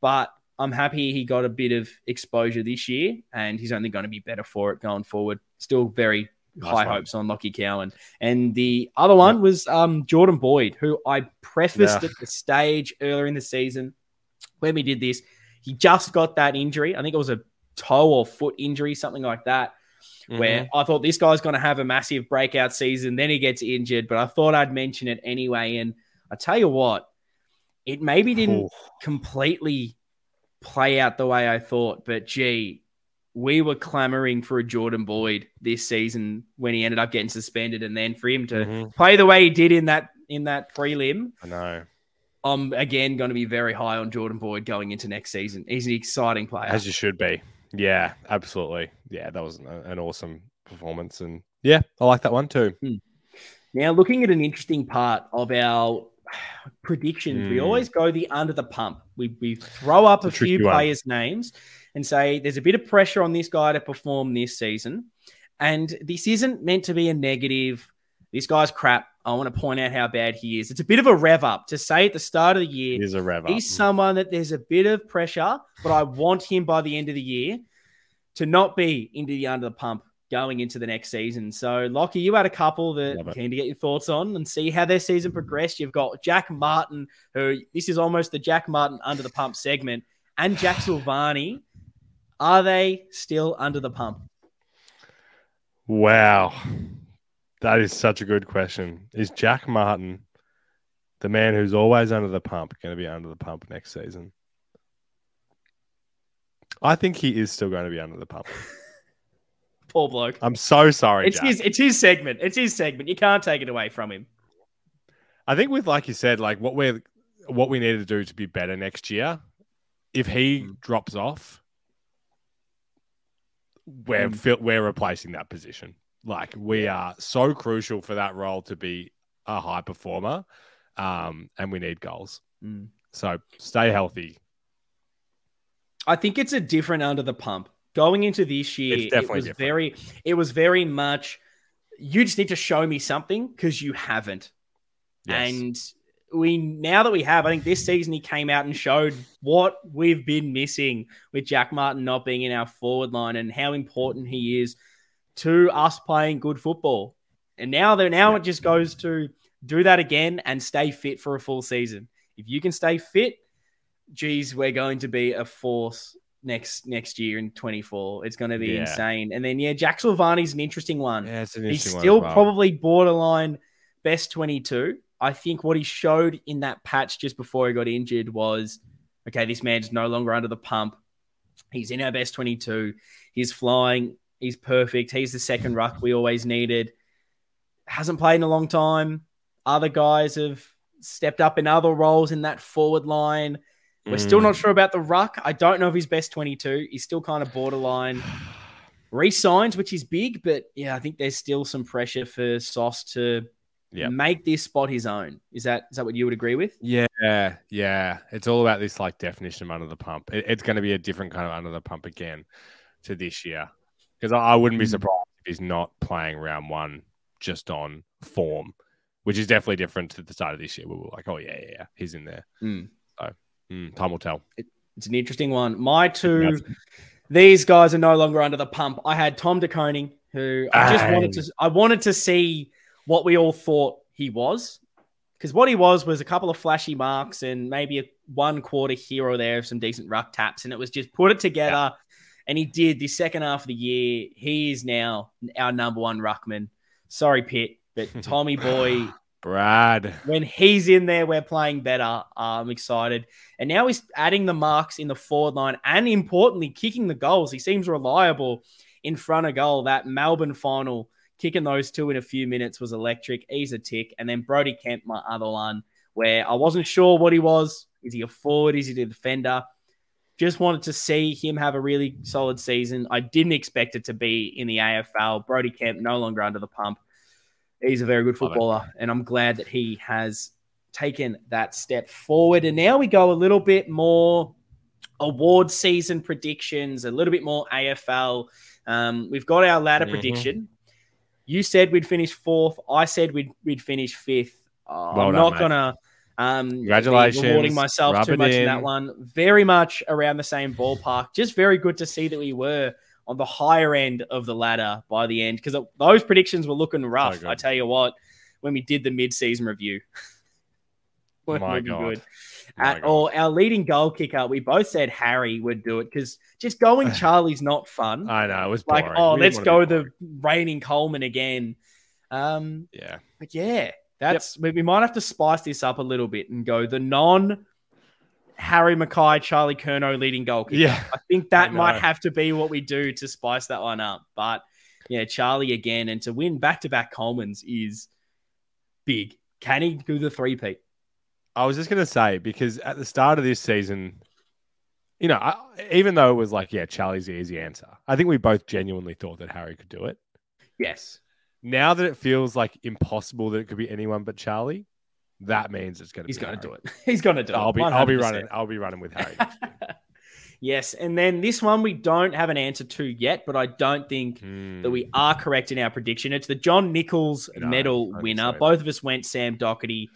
but I'm happy he got a bit of exposure this year, and he's only going to be better for it going forward. Still very Nice high one. hopes on Lachie Cowan. And the other one was um, Jordan Boyd, who I prefaced Yeah. at the stage earlier in the season when we did this. He just got that injury. I think it was a toe or foot injury, something like that, where Mm-hmm. I thought this guy's going to have a massive breakout season. Then he gets injured, but I thought I'd mention it anyway. And I tell you what, it maybe didn't completely play out the way I thought, but gee, we were clamoring for a Jordan Boyd this season when he ended up getting suspended, and then for him to Mhm. play the way he did in that in that prelim, I know. I'm again going to be very high on Jordan Boyd going into next season. He's an exciting player. As you should be. Yeah, absolutely. Yeah, that was an, awesome performance. And yeah, I like that one too. Now, looking at an interesting part of our predictions, we Hmm. always go the under the pump. We, we throw up It's a, a few one. players' names and say there's a bit of pressure on this guy to perform this season. And this isn't meant to be a negative. This guy's crap. I want to point out how bad he is. It's a bit of a rev up to say at the start of the year. He's a rev up. He's someone that there's a bit of pressure, but I want him by the end of the year to not be into the under the pump going into the next season. So, Lockie, you had a couple that keen to get your thoughts on and see how their season progressed. You've got Jack Martin, who this is almost the Jack Martin under the pump segment, and Jack Silvagni. Are they still under the pump? Wow. That is such a good question. Is Jack Martin, the man who's always under the pump, going to be under the pump next season? I think he is still going to be under the pump. Poor bloke. I'm so sorry, It's Jack. his. It's his segment. It's his segment. You can't take it away from him. I think with like you said, like what we're what we need to do to be better next year, if he Mm. drops off, we're Mm. we're replacing that position. Like we are so crucial for that role to be a high performer, um, and we need goals. Mm. So stay healthy. I think it's a different under the pump. Going into this year, it was different. very it was very much you just need to show me something because you haven't. Yes. And we now that we have, I think this season he came out and showed what we've been missing with Jack Martin not being in our forward line and how important he is to us playing good football. And now there now it just goes to do that again and stay fit for a full season. If you can stay fit, geez, we're going to be a force next next year in 24. It's going to be Yeah. insane. And then yeah, Jack Silvagni's an interesting one. Yeah, it's an He's interesting one still well. probably borderline best 22. I think what he showed in that patch just before he got injured was okay, this man's no longer under the pump. He's in our best 22. He's flying. He's perfect. He's the second ruck we always needed. Hasn't played in a long time. Other guys have stepped up in other roles in that forward line. We're still Mm. not sure about the ruck. I don't know if he's best 22. He's still kind of borderline re-signs, which is big, but yeah, I think there's still some pressure for Sauce to Yep. make this spot his own. Is that is that what you would agree with? Yeah, yeah. It's all about this like definition of under the pump. It, it's going to be a different kind of under the pump again to this year because I, I wouldn't be Mm. surprised if he's not playing round one just on form, which is definitely different to the start of this year. We were like, oh yeah, yeah, yeah, he's in there. Mm. Mm, time will tell. It's an interesting one. My two, these guys are no longer under the pump. I had Tom De Koning, who I just wanted to I wanted to see what we all thought he was. Because what he was was a couple of flashy marks and maybe a one quarter here or there of some decent ruck taps. And it was just put it together. And he did the second half of the year. He is now our number one ruckman. Sorry, Pitt, but Tommy Boy, Brad. when he's in there, we're playing better. I'm excited. And now he's adding the marks in the forward line and importantly, kicking the goals. He seems reliable in front of goal. That Melbourne final, kicking those two in a few minutes was electric. He's a tick. And then Brodie Kemp, my other one, where I wasn't sure what he was. Is he a forward? Is he a defender? Just wanted to see him have a really solid season. I didn't expect it to be in the AFL. Brodie Kemp no longer under the pump. He's a very good footballer, and I'm glad that he has taken that step forward. And now we go a little bit more award season predictions, a little bit more AFL. Um, we've got our ladder Mhm. prediction. You said we'd finish fourth. I said we'd we'd finish fifth. Uh, Well I'm done, not mate. gonna um, be Congratulations. rewarding myself Rub too much in. in. that one. Very much around the same ballpark. Just very good to see that we were on the higher end of the ladder by the end because those predictions were looking rough. good. I tell you what, when we did the mid-season review, My God. good My at all. Our leading goal kicker, we both said Harry would do it because just going Charlie's not fun. I know it was like, boring. oh, We let's go the reigning Coleman again. Um. Yeah. but yeah, that's we, we might have to spice this up a little bit and go the non Harry McKay, Charlie Curnow leading goal kicker. Yeah. I think that I might have to be what we do to spice that one up. But yeah, Charlie again, and to win back to back Colemans is big. Can he do the three peat? I was just going to say because at the start of this season, you know, I, even though it was like, yeah, Charlie's the easy answer, I think we both genuinely thought that Harry could do it. Yes. Now that it feels like impossible that it could be anyone but Charlie, that means it's going to. He's be going to do it. He's going to do I'll it. be, I'll be running. I'll be running with Harry. yes, and then this one we don't have an answer to yet, but I don't think Hmm. that we are correct in our prediction. It's the John Nicholls No, medal winner. Both of us went Sam Docherty.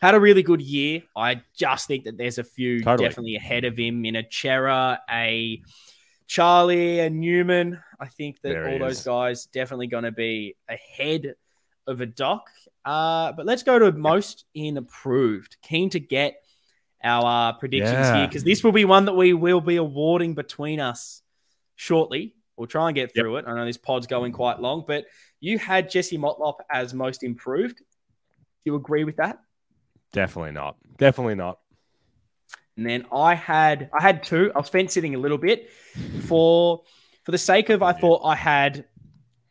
Had a really good year. I just think that there's a few Totally. definitely ahead of him in a Cerra, a Charlie, a Newman. I think that There all those is. guys definitely going to be ahead of a doc. Uh, but let's go to most improved. Keen to get our uh, predictions Yeah. here because this will be one that we will be awarding between us shortly. We'll try and get Yep. through it. I know this pod's going quite long, but you had Jesse Motlop as most improved. Do you agree with that? Definitely not. Definitely not. And then I had I had two. I was fence sitting a little bit for for the sake of I thought I had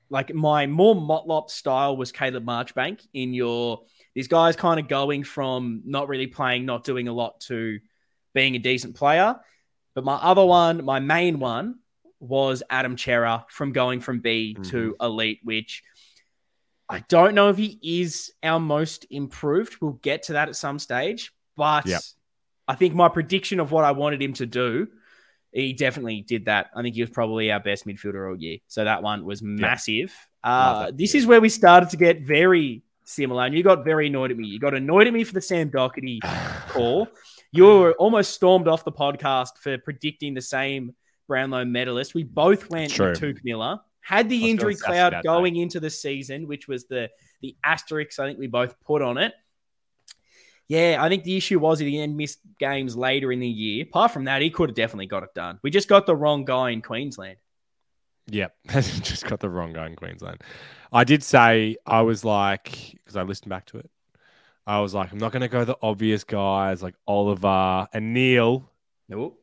like my more Motlop style was Caleb Marchbank in your these guys kind of going from not really playing, not doing a lot to being a decent player. But my other one, my main one, was Adam Cerra from going from B to mm-hmm. elite, which I don't know if he is our most improved. We'll get to that at some stage. But Yep. I think my prediction of what I wanted him to do, he definitely did that. I think he was probably our best midfielder all year. So that one was massive. Uh, this is where we started to get very similar. And you got very annoyed at me. You got annoyed at me for the Sam Docherty call. You were almost stormed off the podcast for predicting the same Brownlow medalist. We both went True. with Touk Miller. Had the injury cloud that going into the season, which was the the asterisk I think we both put on it. Yeah, I think the issue was he then missed games later in the year. Apart from that, he could have definitely got it done. We just got the wrong guy in Queensland. Yep, just got the wrong guy in Queensland. I did say I was like because I listened back to it. I was like, I'm not going to go the obvious guys like Oliver and Neale. Nope.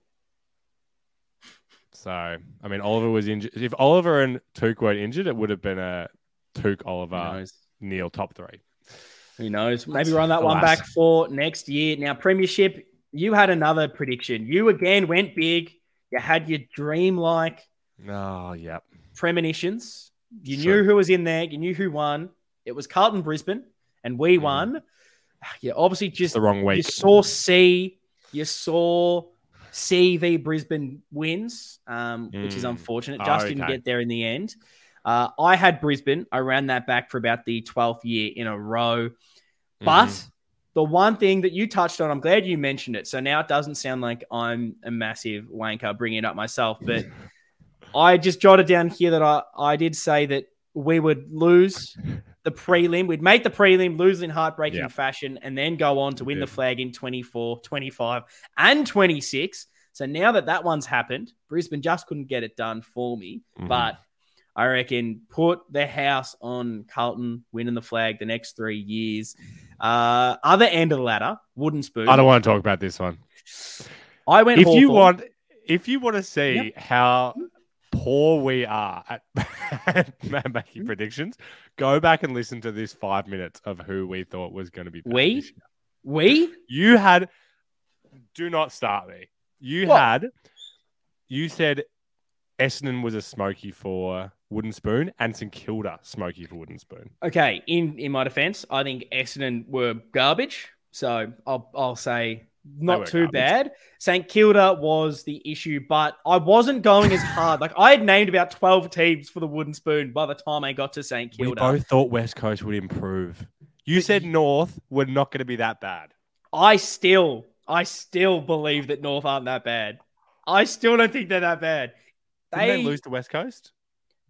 So I mean, Oliver was injured. If Oliver and Touk weren't injured, it would have been a Touk Oliver? Neale top three. Who knows? Maybe run that one back for next year. Now, Premiership, you had another prediction. You again went big. You had your dream like Oh, yep. premonitions. You Sure. knew who was in there. You knew who won. It was Carlton Brisbane, and we Mhm. won. Yeah, obviously Just just the wrong week. you saw C. You saw C v Brisbane wins, um, which is Mm. unfortunate. Oh, Just didn't get there in the end. Uh, I had Brisbane. I ran that back for about the 12th year in a row. But Mhm. the one thing that you touched on, I'm glad you mentioned it. So now it doesn't sound like I'm a massive wanker bringing it up myself, but I just jotted down here that I, I did say that we would lose the prelim. We'd make the prelim, lose in heartbreaking Yeah. fashion, and then go on to win the flag in 24, 25, and 26. So now that that one's happened, Brisbane just couldn't get it done for me. Mhm. But I reckon put the house on Carlton winning the flag the next three years. Uh, other end of the ladder, wooden spoon. I don't want to talk about this one. I went. If you want, if you want to see how poor we are at, at making hmm? predictions, go back and listen to this five minutes of who we thought was going to be. We? we You had. Do not start me. You What? had. You said Essendon was a smoky for Wooden Spoon and St Kilda smoky for Wooden Spoon. okay. In in my defense, I think Essendon were garbage. So I'll I'll say not too garbage. bad. St Kilda was the issue, but I wasn't going as hard. like I had named about twelve teams for the wooden spoon by the time I got to St Kilda. We both thought West Coast would improve. You said North were not going to be that bad. I still, I still believe that North aren't that bad. I still don't think they're that bad. Didn't They they lose to West Coast?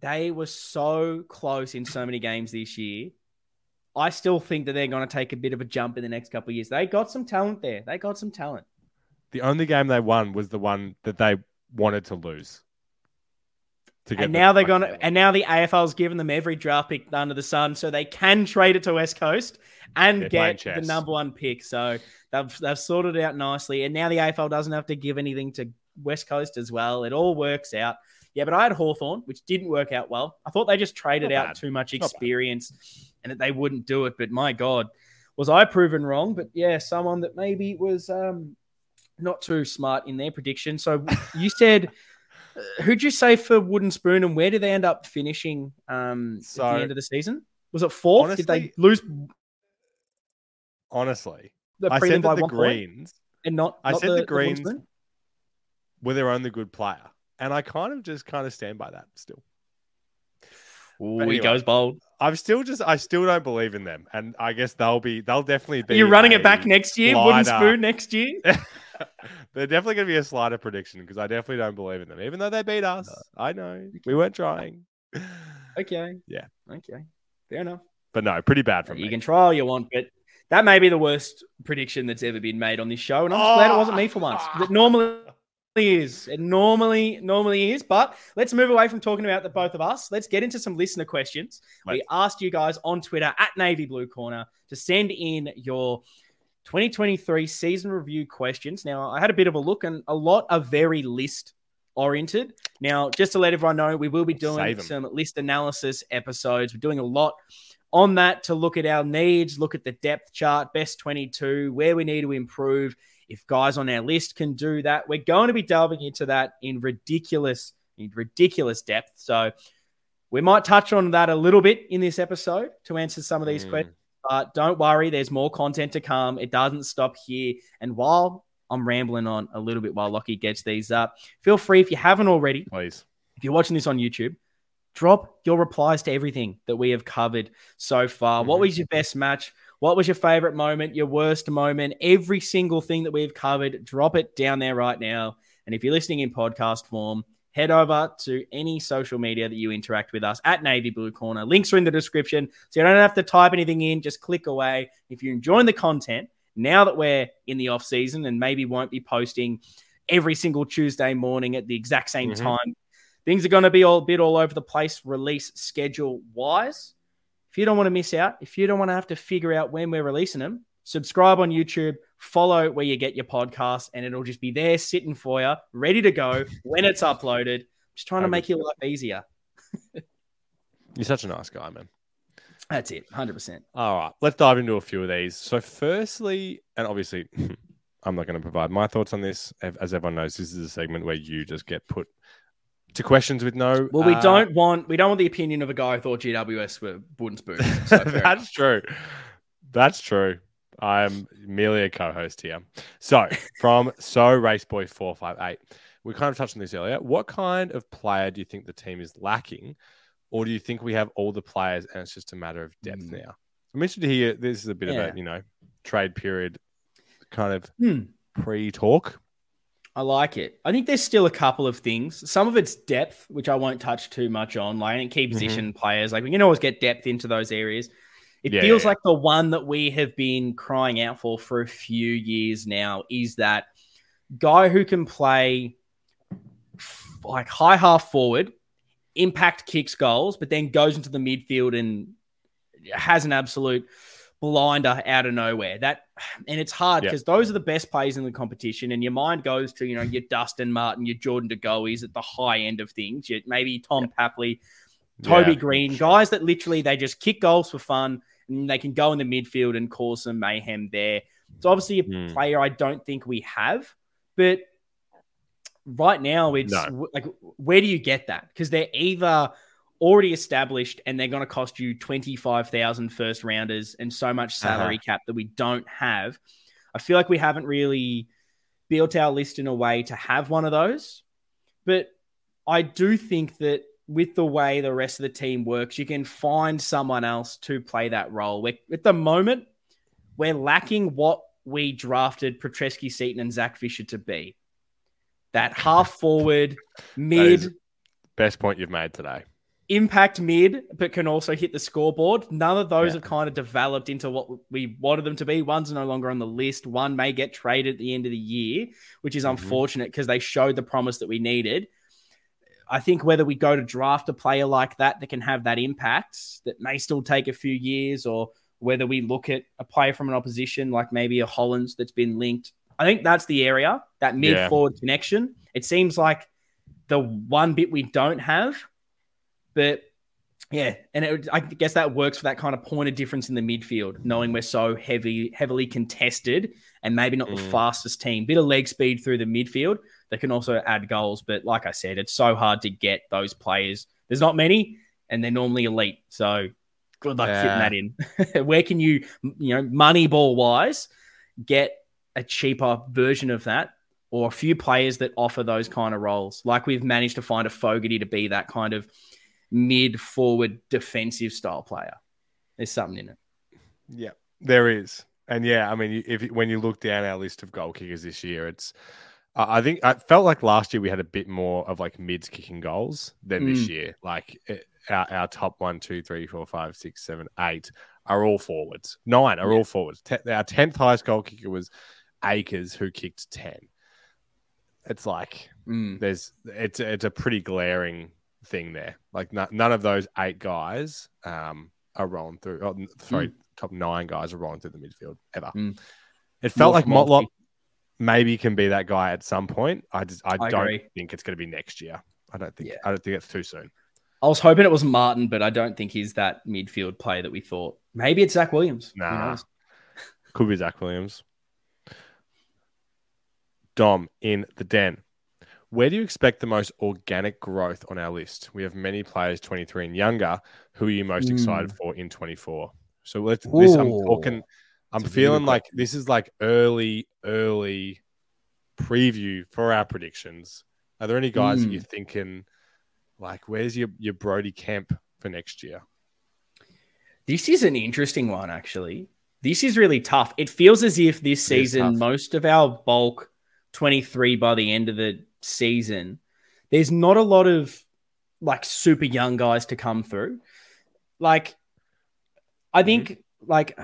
they were so close in so many games this year. I still think that they're going to take a bit of a jump in the next couple of years. They got some talent there. They got some talent. The only game they won was the one that they wanted to lose. To And the now they're going to, and now the AFL's given them every draft pick under the sun, so they can trade it to West Coast and They're get the number one pick. So they've they've sorted it out nicely, and now the AFL doesn't have to give anything to West Coast as well. It all works out. Yeah, but I had Hawthorn, which didn't work out well. I thought they just traded out bad. too much experience and that they wouldn't do it. But my God, was I proven wrong? But yeah, someone that maybe was um, not too smart in their prediction. So you said, uh, who'd you say for Wooden Spoon and where did they end up finishing um, at the end of the season? Was it fourth? did they lose Honestly, the I said that the Greens and not? I not said the Wooden Greens- Spoon? were their only good player. And I kind of just kind of stand by that still. Ooh, But he goes bold. I'm still just I still don't believe in them. And I guess they'll be they'll definitely be You're running it back next year? Wooden slider. Spoon next year? They're definitely going to be a slider prediction because I definitely don't believe in them, even though they beat us. I know we weren't trying, Okay. Yeah. Okay. Fair enough. but no, pretty bad from you me. You can try all you want, but that may be the worst prediction that's ever been made on this show. And I'm just glad it wasn't me for once. It ah. normally is. It normally normally is. But let's move away from talking about the both of us. Let's get into some listener questions. We asked you guys on Twitter at Navy Blue Corner to send in your 2023 season review questions. Now, I had a bit of a look, and a lot are very list oriented. Now, just to let everyone know, we will be doing some list analysis episodes. We're doing a lot on that to look at our needs, look at the depth chart, best 22, where we need to improve. If guys on our list can do that, we're going to be delving into that in ridiculous, in ridiculous depth. So we might touch on that a little bit in this episode to answer some of these Mm. questions. But don't worry, there's more content to come. It doesn't stop here. And while I'm rambling on a little bit while Lockie gets these up, feel free if you haven't already, Please. if you're watching this on YouTube, drop your replies to everything that we have covered so far. What Mhm. was your best match? What was your favorite moment? Your worst moment? Every single thing that we've covered, drop it down there right now. And if you're listening in podcast form, head over to any social media that you interact with us at Navy Blue Corner. Links are in the description, so you don't have to type anything in. Just click away. If you're enjoying the content, now that we're in the off season and maybe won't be posting every single Tuesday morning at the exact same mm-hmm. time, things are going to be all a bit all over the place, release schedule wise. If you don't want to miss out, if you don't want to have to figure out when we're releasing them, subscribe on YouTube, follow where you get your podcast, and it'll just be there sitting for you, ready to go when it's uploaded. Just trying to make your life easier. You're such a nice guy, man. That's it, 100%. All right, let's dive into a few of these. So, firstly, and obviously, I'm not going to provide my thoughts on this. As everyone knows, this is a segment where you just get put to questions with no. Well, we uh, don't want we don't want the opinion of a guy who thought GWS were wooden spoons. So That's true. That's true. I'm merely a co-host here. So from So race Raceboy four five eight, we kind of touched on this earlier. What kind of player do you think the team is lacking, or do you think we have all the players and it's just a matter of depth mm. now? I'm interested to hear. This is a bit yeah. of a you know trade period kind of mm. pre-talk. I like it. I think there's still a couple of things. Some of it's depth, which I won't touch too much on, like key mm-hmm. position mm-hmm. players. Like we can always get depth into those areas. It yeah, feels yeah. like the one that we have been crying out for for a few years now is that guy who can play like high half forward, impact kicks goals, but then goes into the midfield and has an absolute blinder out of nowhere. That and it's hard because yep. those are the best players in the competition, and your mind goes to you know your Dustin Martin, your Jordan De Goey's at the high end of things. Your, maybe Tom yep. Papley, Toby yeah. Greene, guys that literally they just kick goals for fun and they can go in the midfield and cause some mayhem there. It's obviously a mm. player I don't think we have, but right now it's no. like where do you get that? Because they're either already established and they're going to cost you 25,000 first rounders and so much uh-huh. salary uh-huh. cap that we don't have. I feel like we haven't really built our list in a way to have one of those. But I do think that with the way the rest of the team works, you can find someone else to play that role. We're, at the moment, we're lacking what we drafted Petrevski, Seton, and Zac Fisher to be. That half forward, mid. Best point you've made today impact mid, but can also hit the scoreboard. None of those yeah. have kind of developed into what we wanted them to be. One's no longer on the list. One may get traded at the end of the year, which is mm-hmm. unfortunate because they showed the promise that we needed. I think whether we go to draft a player like that that can have that impact that may still take a few years, or whether we look at a player from an opposition like maybe a Hollands that's been linked. I think that's the area, that mid forward yeah. connection. It seems like the one bit we don't have but yeah, and it, I guess that works for that kind of point of difference in the midfield, knowing we're so heavy, heavily contested, and maybe not mm. the fastest team. Bit of leg speed through the midfield that can also add goals. But like I said, it's so hard to get those players. There's not many, and they're normally elite. So good luck yeah. fitting that in. Where can you, you know, money ball wise, get a cheaper version of that? Or a few players that offer those kind of roles, like we've managed to find a Fogarty to be that kind of mid forward defensive style player. There's something in it. Yeah, there is. And yeah, I mean, if when you look down our list of goal kickers this year, it's I think I felt like last year we had a bit more of like mids kicking goals than mm. this year. Like our, our top one, two, three, four, five, six, seven, eight are all forwards. Nine are yeah. all forwards. Ten, our tenth highest goal kicker was Acres, who kicked ten. It's like mm. there's it's it's a pretty glaring thing there. Like n- none of those eight guys um, are rolling through. Oh, sorry, mm. top nine guys are rolling through the midfield ever. Mm. It felt like Motlop maybe can be that guy at some point. I just I, I don't agree. think it's going to be next year. I don't think yeah. I don't think it's too soon. I was hoping it was Martin, but I don't think he's that midfield player that we thought. Maybe it's Zac Williams. Nah, could be Zac Williams. Dom in the den. Where do you expect the most organic growth on our list? We have many players 23 and younger. Who are you most mm. excited for in 24? So let's this I'm talking I'm feeling like this is like early, early preview for our predictions. Are there any guys mm. that you're thinking like where's your, your Brodie Kemp for next year? This is an interesting one, actually. This is really tough. It feels as if this season, most of our bulk 23 by the end of the season, there's not a lot of like super young guys to come through. Like, I think, mm-hmm. like,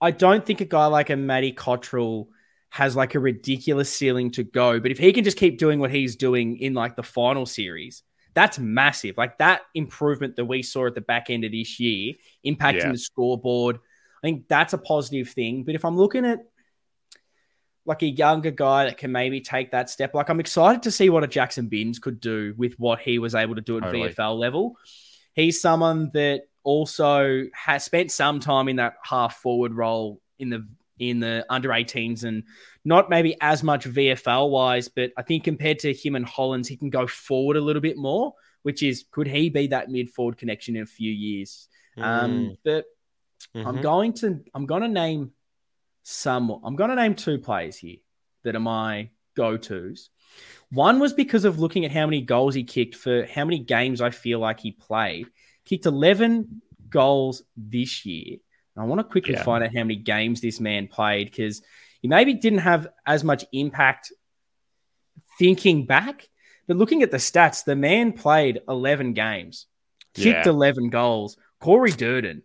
I don't think a guy like a Matty Cottrell has like a ridiculous ceiling to go. But if he can just keep doing what he's doing in like the final series, that's massive. Like that improvement that we saw at the back end of this year, impacting yeah. the scoreboard. I think that's a positive thing. But if I'm looking at like a younger guy that can maybe take that step, like I'm excited to see what a Jackson Binns could do with what he was able to do at totally. VFL level. He's someone that also has spent some time in that half forward role in the in the under 18s and not maybe as much VFL wise, but I think compared to him and Hollands, he can go forward a little bit more, which is could he be that mid forward connection in a few years? Mm. Um, but mm-hmm. I'm going to I'm going to name some. I'm going to name two players here that are my go tos. One was because of looking at how many goals he kicked for how many games I feel like he played. Kicked 11 goals this year I want to quickly yeah. find out how many games this man played because he maybe didn't have as much impact thinking back. But looking at the stats, the man played 11 games, kicked yeah. 11 goals. Corey Durdin.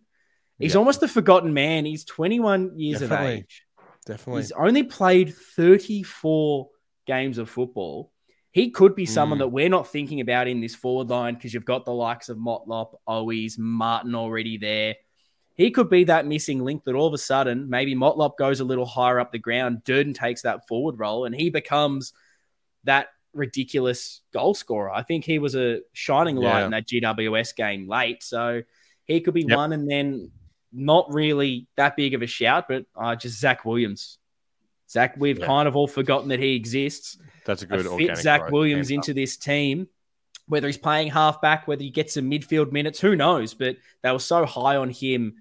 He's yeah. almost a forgotten man. He's 21 years Definitely. of age. Definitely. He's only played 34 games of football. He could be someone mm. that we're not thinking about in this forward line because you've got the likes of Motlop, Owies, Martin already there he could be that missing link that all of a sudden maybe Motlop goes a little higher up the ground, Durdin takes that forward role, and he becomes that ridiculous goal scorer. I think he was a shining light yeah. in that GWS game late, so he could be yep. one, and then not really that big of a shout, but uh, just Zac Williams. Zac, we've yeah. kind of all forgotten that he exists. That's a good I fit Zac Williams into this team whether he's playing halfback, whether he gets some midfield minutes, who knows? But they were so high on him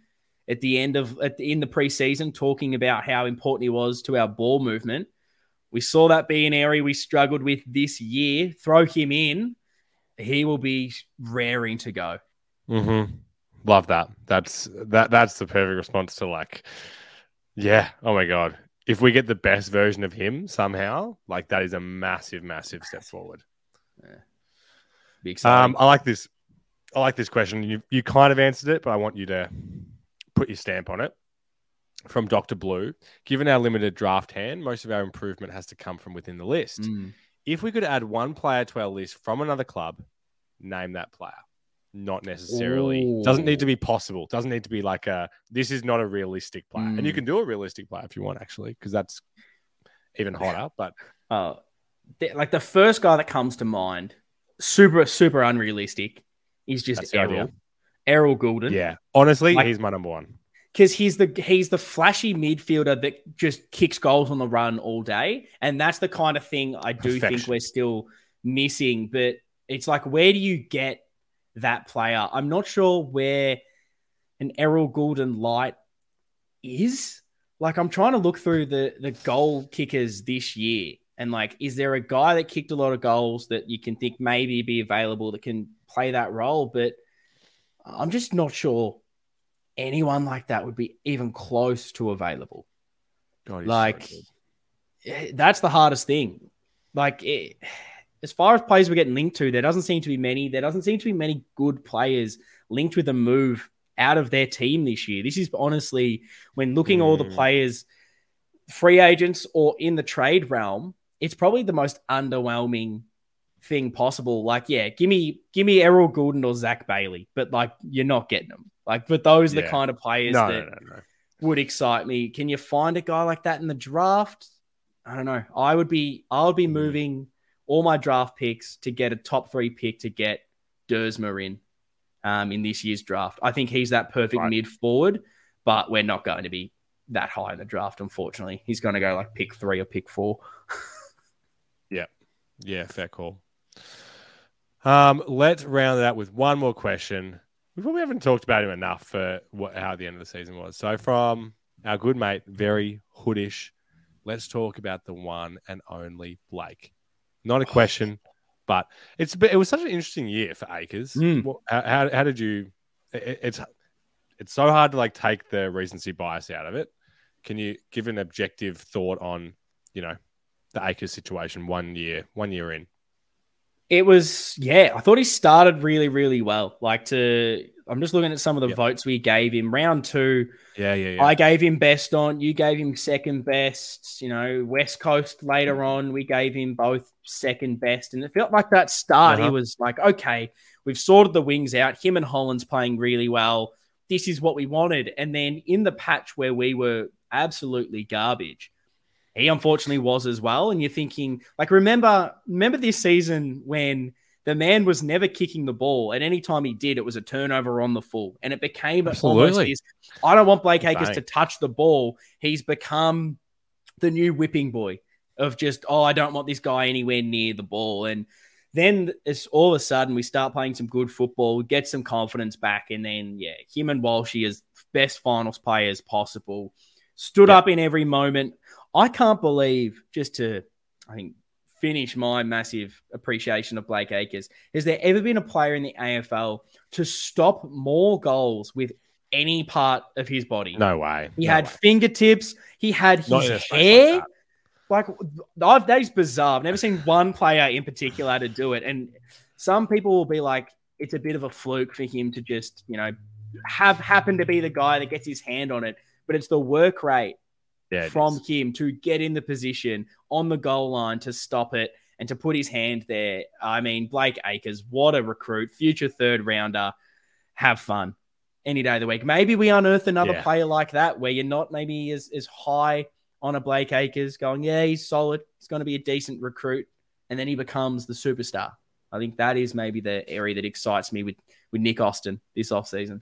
at the end of at the, in the preseason, talking about how important he was to our ball movement. We saw that be an area we struggled with this year. Throw him in, he will be raring to go. Mm-hmm. Love that. That's that. That's the perfect response to like, yeah. Oh my god. If we get the best version of him somehow, like that is a massive, massive step forward. Yeah. Be exciting. Um, I like this. I like this question. You you kind of answered it, but I want you to put your stamp on it. From Dr. Blue, given our limited draft hand, most of our improvement has to come from within the list. Mm. If we could add one player to our list from another club, name that player. Not necessarily. Ooh. Doesn't need to be possible. Doesn't need to be like a this is not a realistic player. Mm. And you mm. can do a realistic player if you want, actually, because that's even hotter. But uh, like the first guy that comes to mind super, super unrealistic. is just Errol. Errol Gulden. Yeah. Honestly, like, he's my number one. Because he's the he's the flashy midfielder that just kicks goals on the run all day. And that's the kind of thing I do Perfection. think we're still missing. But it's like, where do you get that player? I'm not sure where an Errol Gulden light is. Like, I'm trying to look through the the goal kickers this year and like, is there a guy that kicked a lot of goals that you can think maybe be available that can play that role? But I'm just not sure anyone like that would be even close to available. God, like, so eh, that's the hardest thing. Like, it, as far as players we're getting linked to, there doesn't seem to be many. There doesn't seem to be many good players linked with a move out of their team this year. This is honestly when looking mm. all the hmm. players, free agents or in the trade realm, it's probably the most underwhelming thing possible. Like, yeah, give me give me Errol Gulden or Zac Bailey, but like you're not getting them. Like, but those are yeah. the kind of players no, that no, no, would excite me. Can you find a guy like that in the draft? I don't know. I would be I would be mm. moving all my draft picks to get a top three pick to get Duursma in um, in this year's draft. I think he's that perfect right. mid forward, but we're not going to be that high in the draft, unfortunately. He's going to go like pick three or pick four. Yeah. Yeah, fair call. Um, let's round it out with one more question. We probably haven't talked about him enough for what, how the end of the season was. So, from our good mate, very hoodish, let's talk about the one and only Blake. Not a question, but it's it was such an interesting year for Acres. Mm. How, how, how, did you? It, it's it's so hard to like take the recency bias out of it. Can you give an objective thought on you know the Acres situation one year, one year in? It was, yeah, I thought he started really, really well. Like to, I'm just looking at some of the Yep. votes we gave him. Round two, Yeah, yeah, yeah. I gave him best on, you gave him second best. You know, West Coast later on, we gave him both second best. And it felt like that start, he Uh-huh. was like, okay, we've sorted the wings out. Him and Holland's playing really well. This is what we wanted. And then in the patch where we were absolutely garbage, he unfortunately was as well. And you're thinking, like, remember, remember this season when the man was never kicking the ball, and any time he did, it was a turnover on the full, and it became almost Absolutely. this. I don't want Blake Acres to touch the ball. He's become the new whipping boy of just, oh, I don't want this guy anywhere near the ball, and then it's all of a sudden we start playing some good football, get some confidence back, and then yeah, him and Walshy as best finals players possible, stood Yeah. up in every moment. I can't believe just to, I think, finish my massive appreciation of Blake Acres. Has there ever been a player in the AFL to stop more goals with any part of his body? no way. He No had way. fingertips. He had his in a space like hair. Like, I've, that is bizarre. I've never seen one player in particular to do it. And some people will be like, it's a bit of a fluke for him to just, you know, have happened to be the guy that gets his hand on it. But it's the work rate Yeah, from is. him to get in the position on the goal line to stop it and to put his hand there. I mean, Blake Acres, what a recruit, future third rounder. Have fun any day of the week. Maybe we unearth another Yeah. player like that where you're not maybe as, as high on a Blake Acres going, yeah, he's solid. He's going to be a decent recruit. And then he becomes the superstar. I think that is maybe the area that excites me with, with Nick Austin this offseason.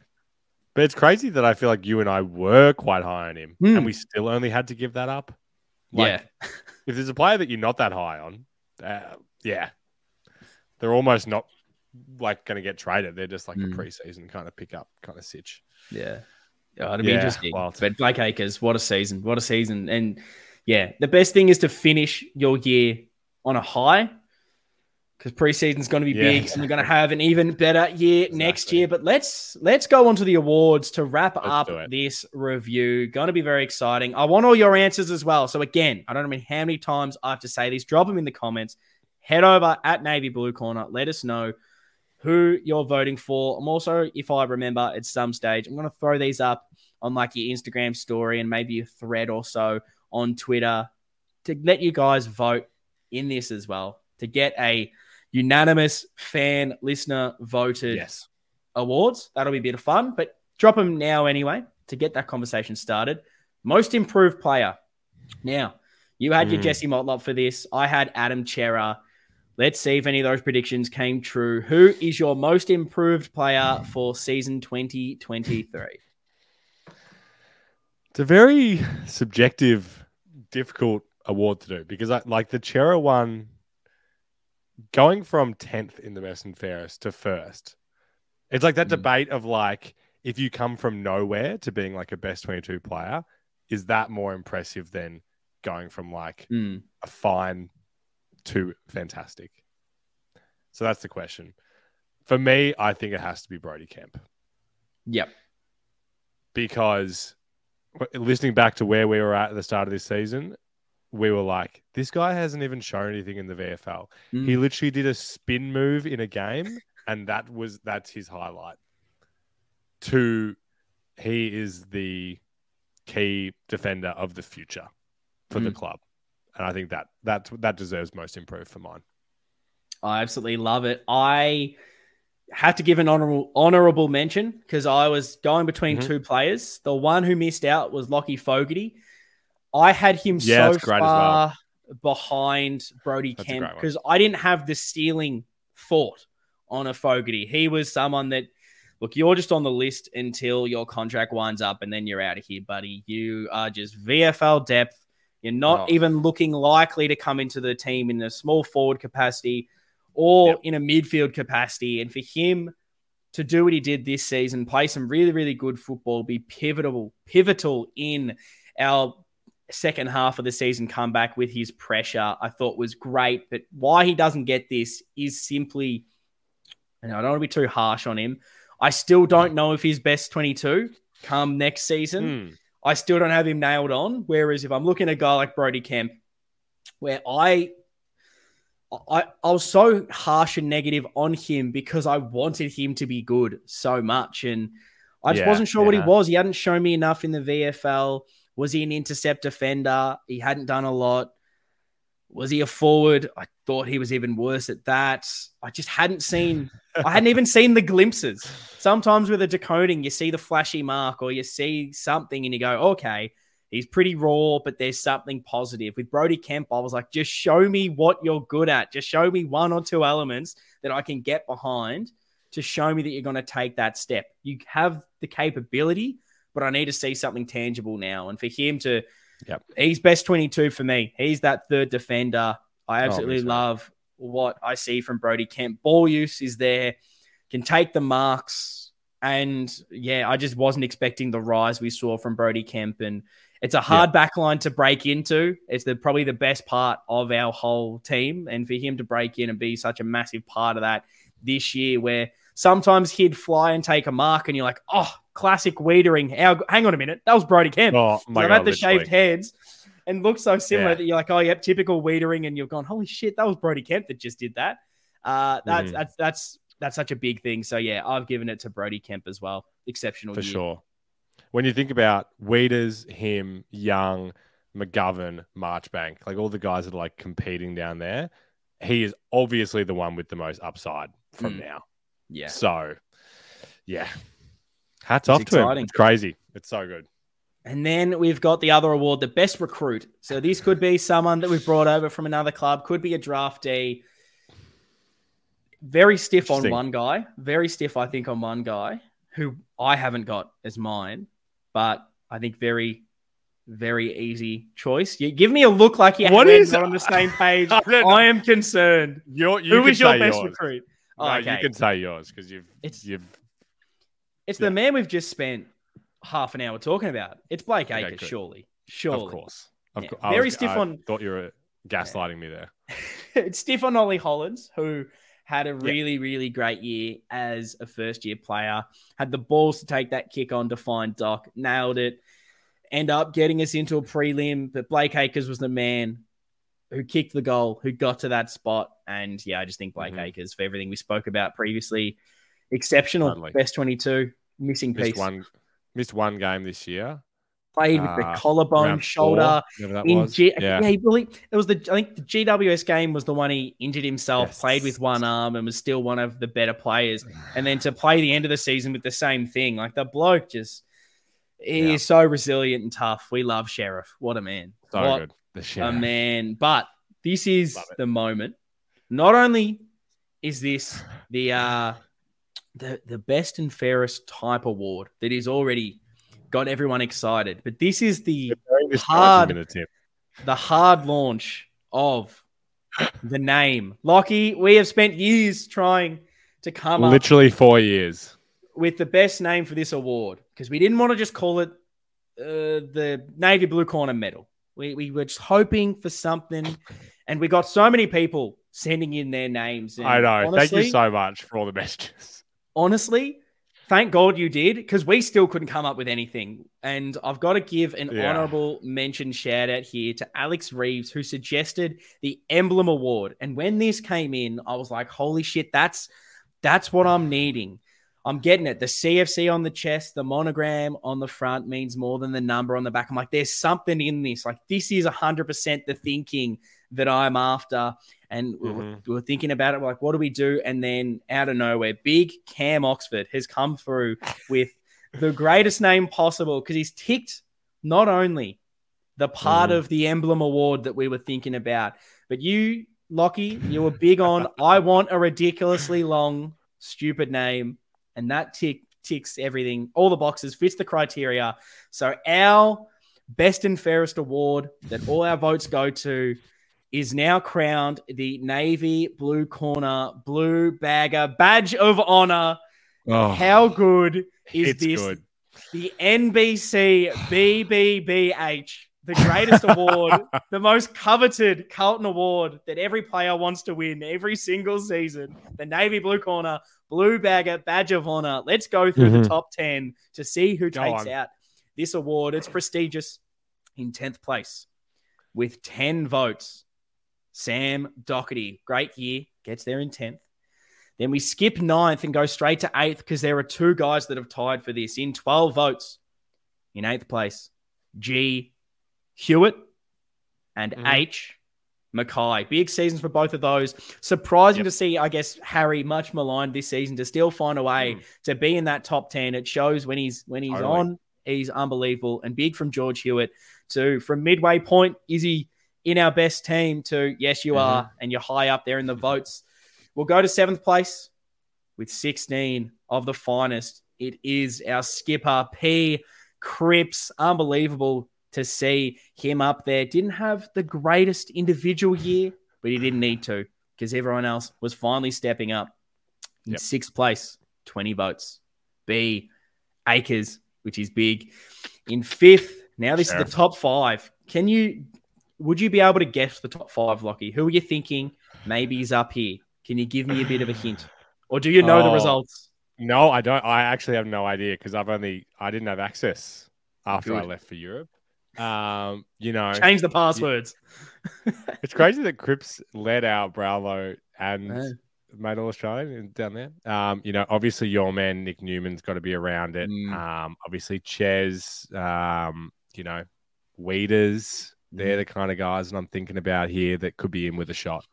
But it's crazy that I feel like you and I were quite high on him, Hmm. and we still only had to give that up. Like, yeah. if there's a player that you're not that high on, uh, yeah, they're almost not like going to get traded. They're just like Mm. a preseason kind of pick up kind of sitch. Yeah. Yeah, it'll be Yeah, interesting. wild. But Blake Acres, what a season. What a season. And yeah, the best thing is to finish your year on a high because preseason's going to be Yeah, big and we're going to have an even better year next year. But let's let's go on to the awards to wrap Let's up this review. Going to be very exciting. I want all your answers as well. So again, I don't know how many times I have to say this. Drop them in the comments. Head over at Navy Blue Corner. Let us know who you're voting for. I'm also, if I remember at some stage, I'm going to throw these up on like your Instagram story and maybe a thread or so on Twitter to let you guys vote in this as well to get a unanimous fan listener voted Yes. awards. That'll be a bit of fun, but drop them now anyway to get that conversation started. Most improved player. Now, you had your Mm. Jesse Motlop for this. I had Adam Cerra. Let's see if any of those predictions came true. Who is your most improved player for season 2023? It's a very subjective, difficult award to do because I like the Chera one going from 10th in the best and fairest to first. It's like that Mm. debate of like if you come from nowhere to being like a best 22 player, is that more impressive than going from like Hmm. a fine to fantastic? So that's the question. For me, I think it has to be Brodie Kemp Yep. because listening back to where we were at at the start of this season, we were like, this guy hasn't even shown anything in the VFL. Mm. He literally did a spin move in a game, and that was that's his highlight. Two, he is the key defender of the future for the Mm. club, and I think that that that deserves most improved for mine. I absolutely love it. I have to give an honorable honorable mention because I was going between Mhm. two players. The one who missed out was Lachie Fogarty. I had him Yeah, so that's great as far behind Brodie That's Kemp because I didn't have the stealing thought on a Fogarty. He was someone that look, you're just on the list until your contract winds up and then you're out of here, buddy. You are just VFL depth. You're not Oh. even looking likely to come into the team in a small forward capacity or Yep. in a midfield capacity. And for him to do what he did this season, play some really, really good football, be pivotal, pivotal in our second half of the season comeback with his pressure, I thought was great. But why he doesn't get this is simply, and I don't want to be too harsh on him. I still don't know if he's best 22 come next season. Hmm. I still don't have him nailed on. Whereas if I'm looking at a guy like Brodie Kemp, where I I, I was so harsh and negative on him because I wanted him to be good so much. And I just Yeah, wasn't sure what he was. He hadn't shown me enough in the VFL. Was he an intercept defender? He hadn't done a lot. Was he a forward? I thought he was even worse at that. I just hadn't seen, I hadn't even seen the glimpses. Sometimes with a De Koning, you see the flashy mark or you see something and you go, okay, he's pretty raw, but there's something positive. With Brodie Kemp, I was like, just show me what you're good at. Just show me one or two elements that I can get behind to show me that you're going to take that step. You have the capability, but I need to see something tangible now. And for him to, Yep. he's best 22 for me. He's that third defender. I absolutely Obviously. love what I see from Brodie Kemp. Ball use is there, can take the marks. And yeah, I just wasn't expecting the rise we saw from Brodie Kemp. And it's a hard backline to break into. It's the probably the best part of our whole team. And for him to break in and be such a massive part of that this year, where sometimes he'd fly and take a mark, and you're like, oh, classic Weitering. How, hang on a minute, that was Brodie Kemp. Oh my I've god, had the literally. shaved heads and looks so similar Yeah. that you're like, oh, yep, typical Weitering, and you've gone, holy shit, that was Brodie Kemp that just did that. Uh, that's Mhm. that's that's that's such a big thing. So yeah, I've given it to Brodie Kemp as well. Exceptional for year. sure. When you think about Weeders, him, Young, McGovern, Marchbank, like all the guys that are like competing down there, he is obviously the one with the most upside from Mm. now. Yeah, So, yeah, hats It's off to him. It's crazy. It's so good. And then we've got the other award, the best recruit. So this could be someone that we've brought over from another club, could be a draftee. Very stiff on one guy, very stiff, I think, on one guy who I haven't got as mine, but I think very, very easy choice. You give me a look like you What what is- is on the same page. I I am concerned. You're, you Who can your say best yours. recruit? No, Oh, okay. you can say yours because you've It's- you've It's Yeah. the man we've just spent half an hour talking about. It's Blake Okay, Acres, good. surely. Surely. of course. Of Yeah. course. Very was- stiff I on- Thought you were gaslighting me there. it's stiff on Ollie Hollands, who had a really, really great year as a first year player, had the balls to take that kick on to find Doc, nailed it, end up getting us into a prelim. But Blake Acres was the man who kicked the goal, who got to that spot. And yeah, I just think Blake Mhm. Acres, for everything we spoke about previously, exceptional. Best 22, missing Missed piece. one missed one game this year. Played with the uh, collarbone, shoulder. four, whatever that in was. G- yeah. yeah, he really, it was the I think the GWS game was the one he injured himself, Yes. played with one arm, and was still one of the better players. And then to play the end of the season with the same thing, like the bloke just he Yeah. is so resilient and tough. We love Sheriff. What a man. So what good. The Sheriff. a man. But this is the moment. Not only is this the uh the the best and fairest type award that is already got everyone excited, but this is the hard- 90 the hard launch of the name. Lockie, we have spent years trying to come up Literally four years. with the best name for this award because we didn't want to just call it uh, the Navy Blue Corner Medal. We, we were just hoping for something, and we got so many people sending in their names. And I know. Thank you so much for all the messages. Honestly, thank God you did because we still couldn't come up with anything. And I've got to give an Yeah. honorable mention shout out here to Alex Reeves, who suggested the Emblem Award. And when this came in, I was like, holy shit, that's that's what I'm needing. I'm getting it. The CFC on the chest, the monogram on the front means more than the number on the back. I'm like, there's something in this. Like, this is 100% the thinking that I'm after. And we were- Mhm. we were thinking about it, we're like, what do we do? And then out of nowhere, big Cam Oxford has come through with the greatest name possible because he's ticked not only the part Mhm. of the emblem award that we were thinking about, but you, Lockie, you were big on, I want a ridiculously long, stupid name. And that tick ticks everything, all the boxes, fits the criteria. So our best and fairest award that all our votes go to is now crowned the Navy Blue Corner Blue Bagger Badge of Honor. Oh, How good is it's this? good. The NBC BBBH, the greatest award, the most coveted Carlton award that every player wants to win every single season. The Navy Blue Corner Blue Bagger Badge of Honor. Let's go through Mhm. the top 10 to see who Go takes on. out this award. It's prestigious in 10th place with 10 votes. Sam Docherty. Great year. Gets there in 10th. Then we skip ninth and go straight to eighth because there are two guys that have tied for this in 12 votes. In eighth place, G. Hewitt and mm-hmm. H. McKay. Big seasons for both of those. Surprising yep. to see, I guess, Harry much maligned this season to still find a way mm. to be in that top 10. It shows when he's when he's totally. on, he's unbelievable. And big from George Hewitt to from midway point, is he in our best team to yes, you mm-hmm. are, and you're high up there in the votes. We'll go to seventh place with 16 of the finest. It is our skipper, P. Cripps. Unbelievable to see him up there. Didn't have the greatest individual year, but he didn't need to because everyone else was finally stepping up. In yep. sixth place, 20 votes. B. Acres, which is big. In fifth, now this sure. is the top five. Can you, would you be able to guess the top five, Lockie? Who are you thinking maybe he's up here? Can you give me a bit of a hint? Or do you know oh, the results? No, I don't. I actually have no idea because I've only, I didn't have access after Good. I left for Europe. Um, you know, change the passwords. it's crazy that Cripps led out Brownlow and made all Australian down there. Um, you know, obviously your man Nick Newman's got to be around it. Mm. Um, obviously Ches, um, you know, Weeders, they're mm. the kind of guys that I'm thinking about here that could be in with a shot.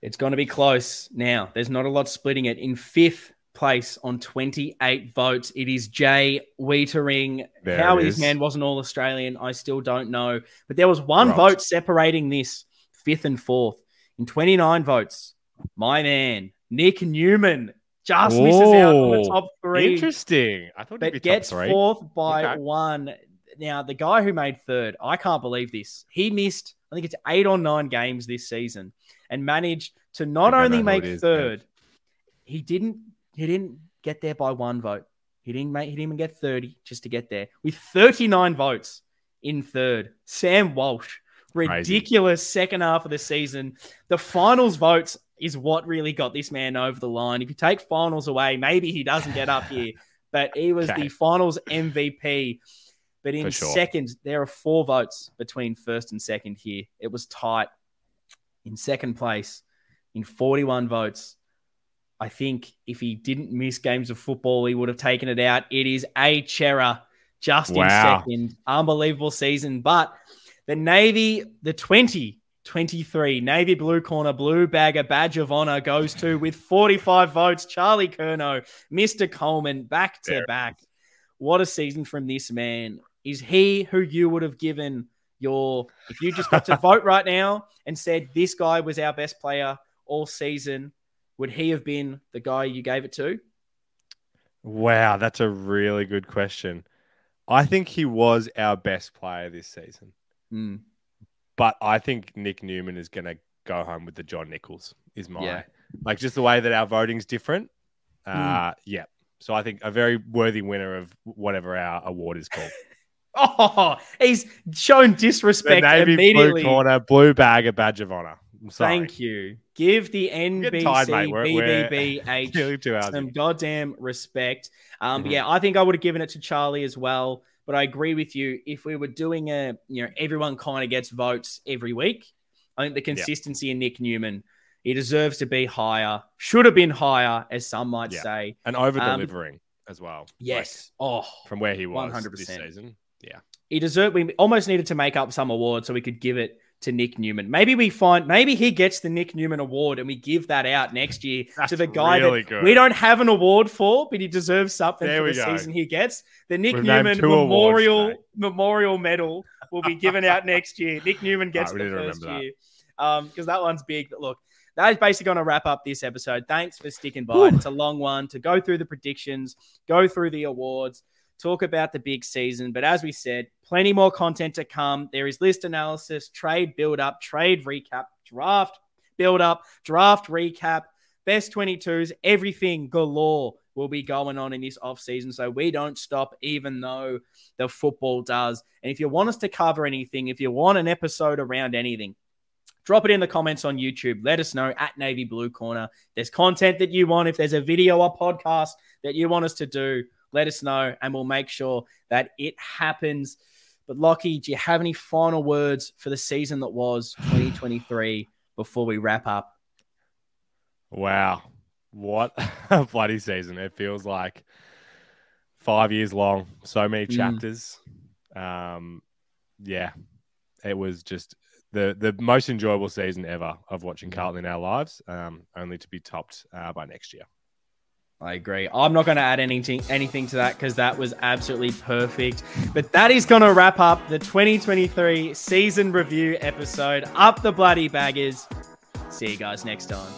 It's going to be close now. There's not a lot splitting it. In fifth, place on 28 votes. It is Jay Weitering. There How his man wasn't all Australian, I still don't know. But there was one right. vote separating this fifth and fourth. In 29 votes, my man, Nick Newman, just Whoa, misses out on the top three. Interesting. I thought but gets fourth by okay. one. Now, the guy who made third, I can't believe this. He missed, I think it's eight or nine games this season and managed to not only make third, he didn't he didn't get there by one vote. He didn't make. He didn't even get thirty just to get there. With thirty nine votes in third, Sam Walsh. Ridiculous Crazy. second half of the season. The finals votes is what really got this man over the line. If you take finals away, maybe he doesn't get up here. But he was okay. the finals MVP. But in sure. second, there are four votes between first and second here. It was tight. In second place, in 41 votes, I think if he didn't miss games of football, he would have taken it out. It is a Cerra just wow. in second. Unbelievable season. But the Navy, the 2023 Navy Blue Corner Blue Bagger Badge of Honor goes to with 45 votes. Charlie Curnow, Mr. Coleman, back to back. What a season from this man. Is he who you would have given your, if you just got to vote right now and said this guy was our best player all season? would he have been the guy you gave it to? Wow, that's a really good question. I think he was our best player this season. Mm. But I think Nick Newman is going to go home with the John Nicholls, is my yeah. like just the way that our voting's different. Uh, mm. Yeah. So I think a very worthy winner of whatever our award is called. oh, he's shown disrespect the Navy immediately. Blue corner, blue bag, a badge of honor. Thank you. Give the NBC tired, BBBH some goddamn respect. Um, mm-hmm. yeah, I think I would have given it to Charlie as well. But I agree with you. If we were doing a, you know, everyone kind of gets votes every week. I think the consistency yeah. in Nick Newman, he deserves to be higher. Should have been higher, as some might yeah. say, and over delivering um, as well. Yes. Like, oh, from where he was 100 this season. Yeah, he deserved. We almost needed to make up some award so we could give it to Nick Newman. Maybe we find maybe he gets the Nick Newman award and we give that out next year That's to the guy really that good. we don't have an award for, but he deserves something there for the go. season he gets. The Nick We've Newman Memorial Memorial Medal will be given out next year. Nick Newman gets the first year. Um, because that one's big. But look, that is basically going to wrap up this episode. Thanks for sticking by. Ooh. It's a long one to go through the predictions, go through the awards talk about the big season. But as we said, plenty more content to come. There is list analysis, trade build up, trade recap, draft build up, draft recap, best 22s, everything galore will be going on in this off season. So we don't stop, even though the football does. And if you want us to cover anything, if you want an episode around anything, drop it in the comments on YouTube. Let us know at Navy Blue Corner. There's content that you want. If there's a video or podcast that you want us to do, let us know and we'll make sure that it happens. But Lockie, do you have any final words for the season that was 2023 before we wrap up? Wow. What a bloody season. It feels like five years long, so many chapters. Mm. Um, yeah, it was just the the most enjoyable season ever of watching Carlton in our lives, um, only to be topped uh, by next year. I agree. I'm not going to add anything anything to that because that was absolutely perfect. But that is going to wrap up the 2023 season review episode. Up the bloody baggers. See you guys next time.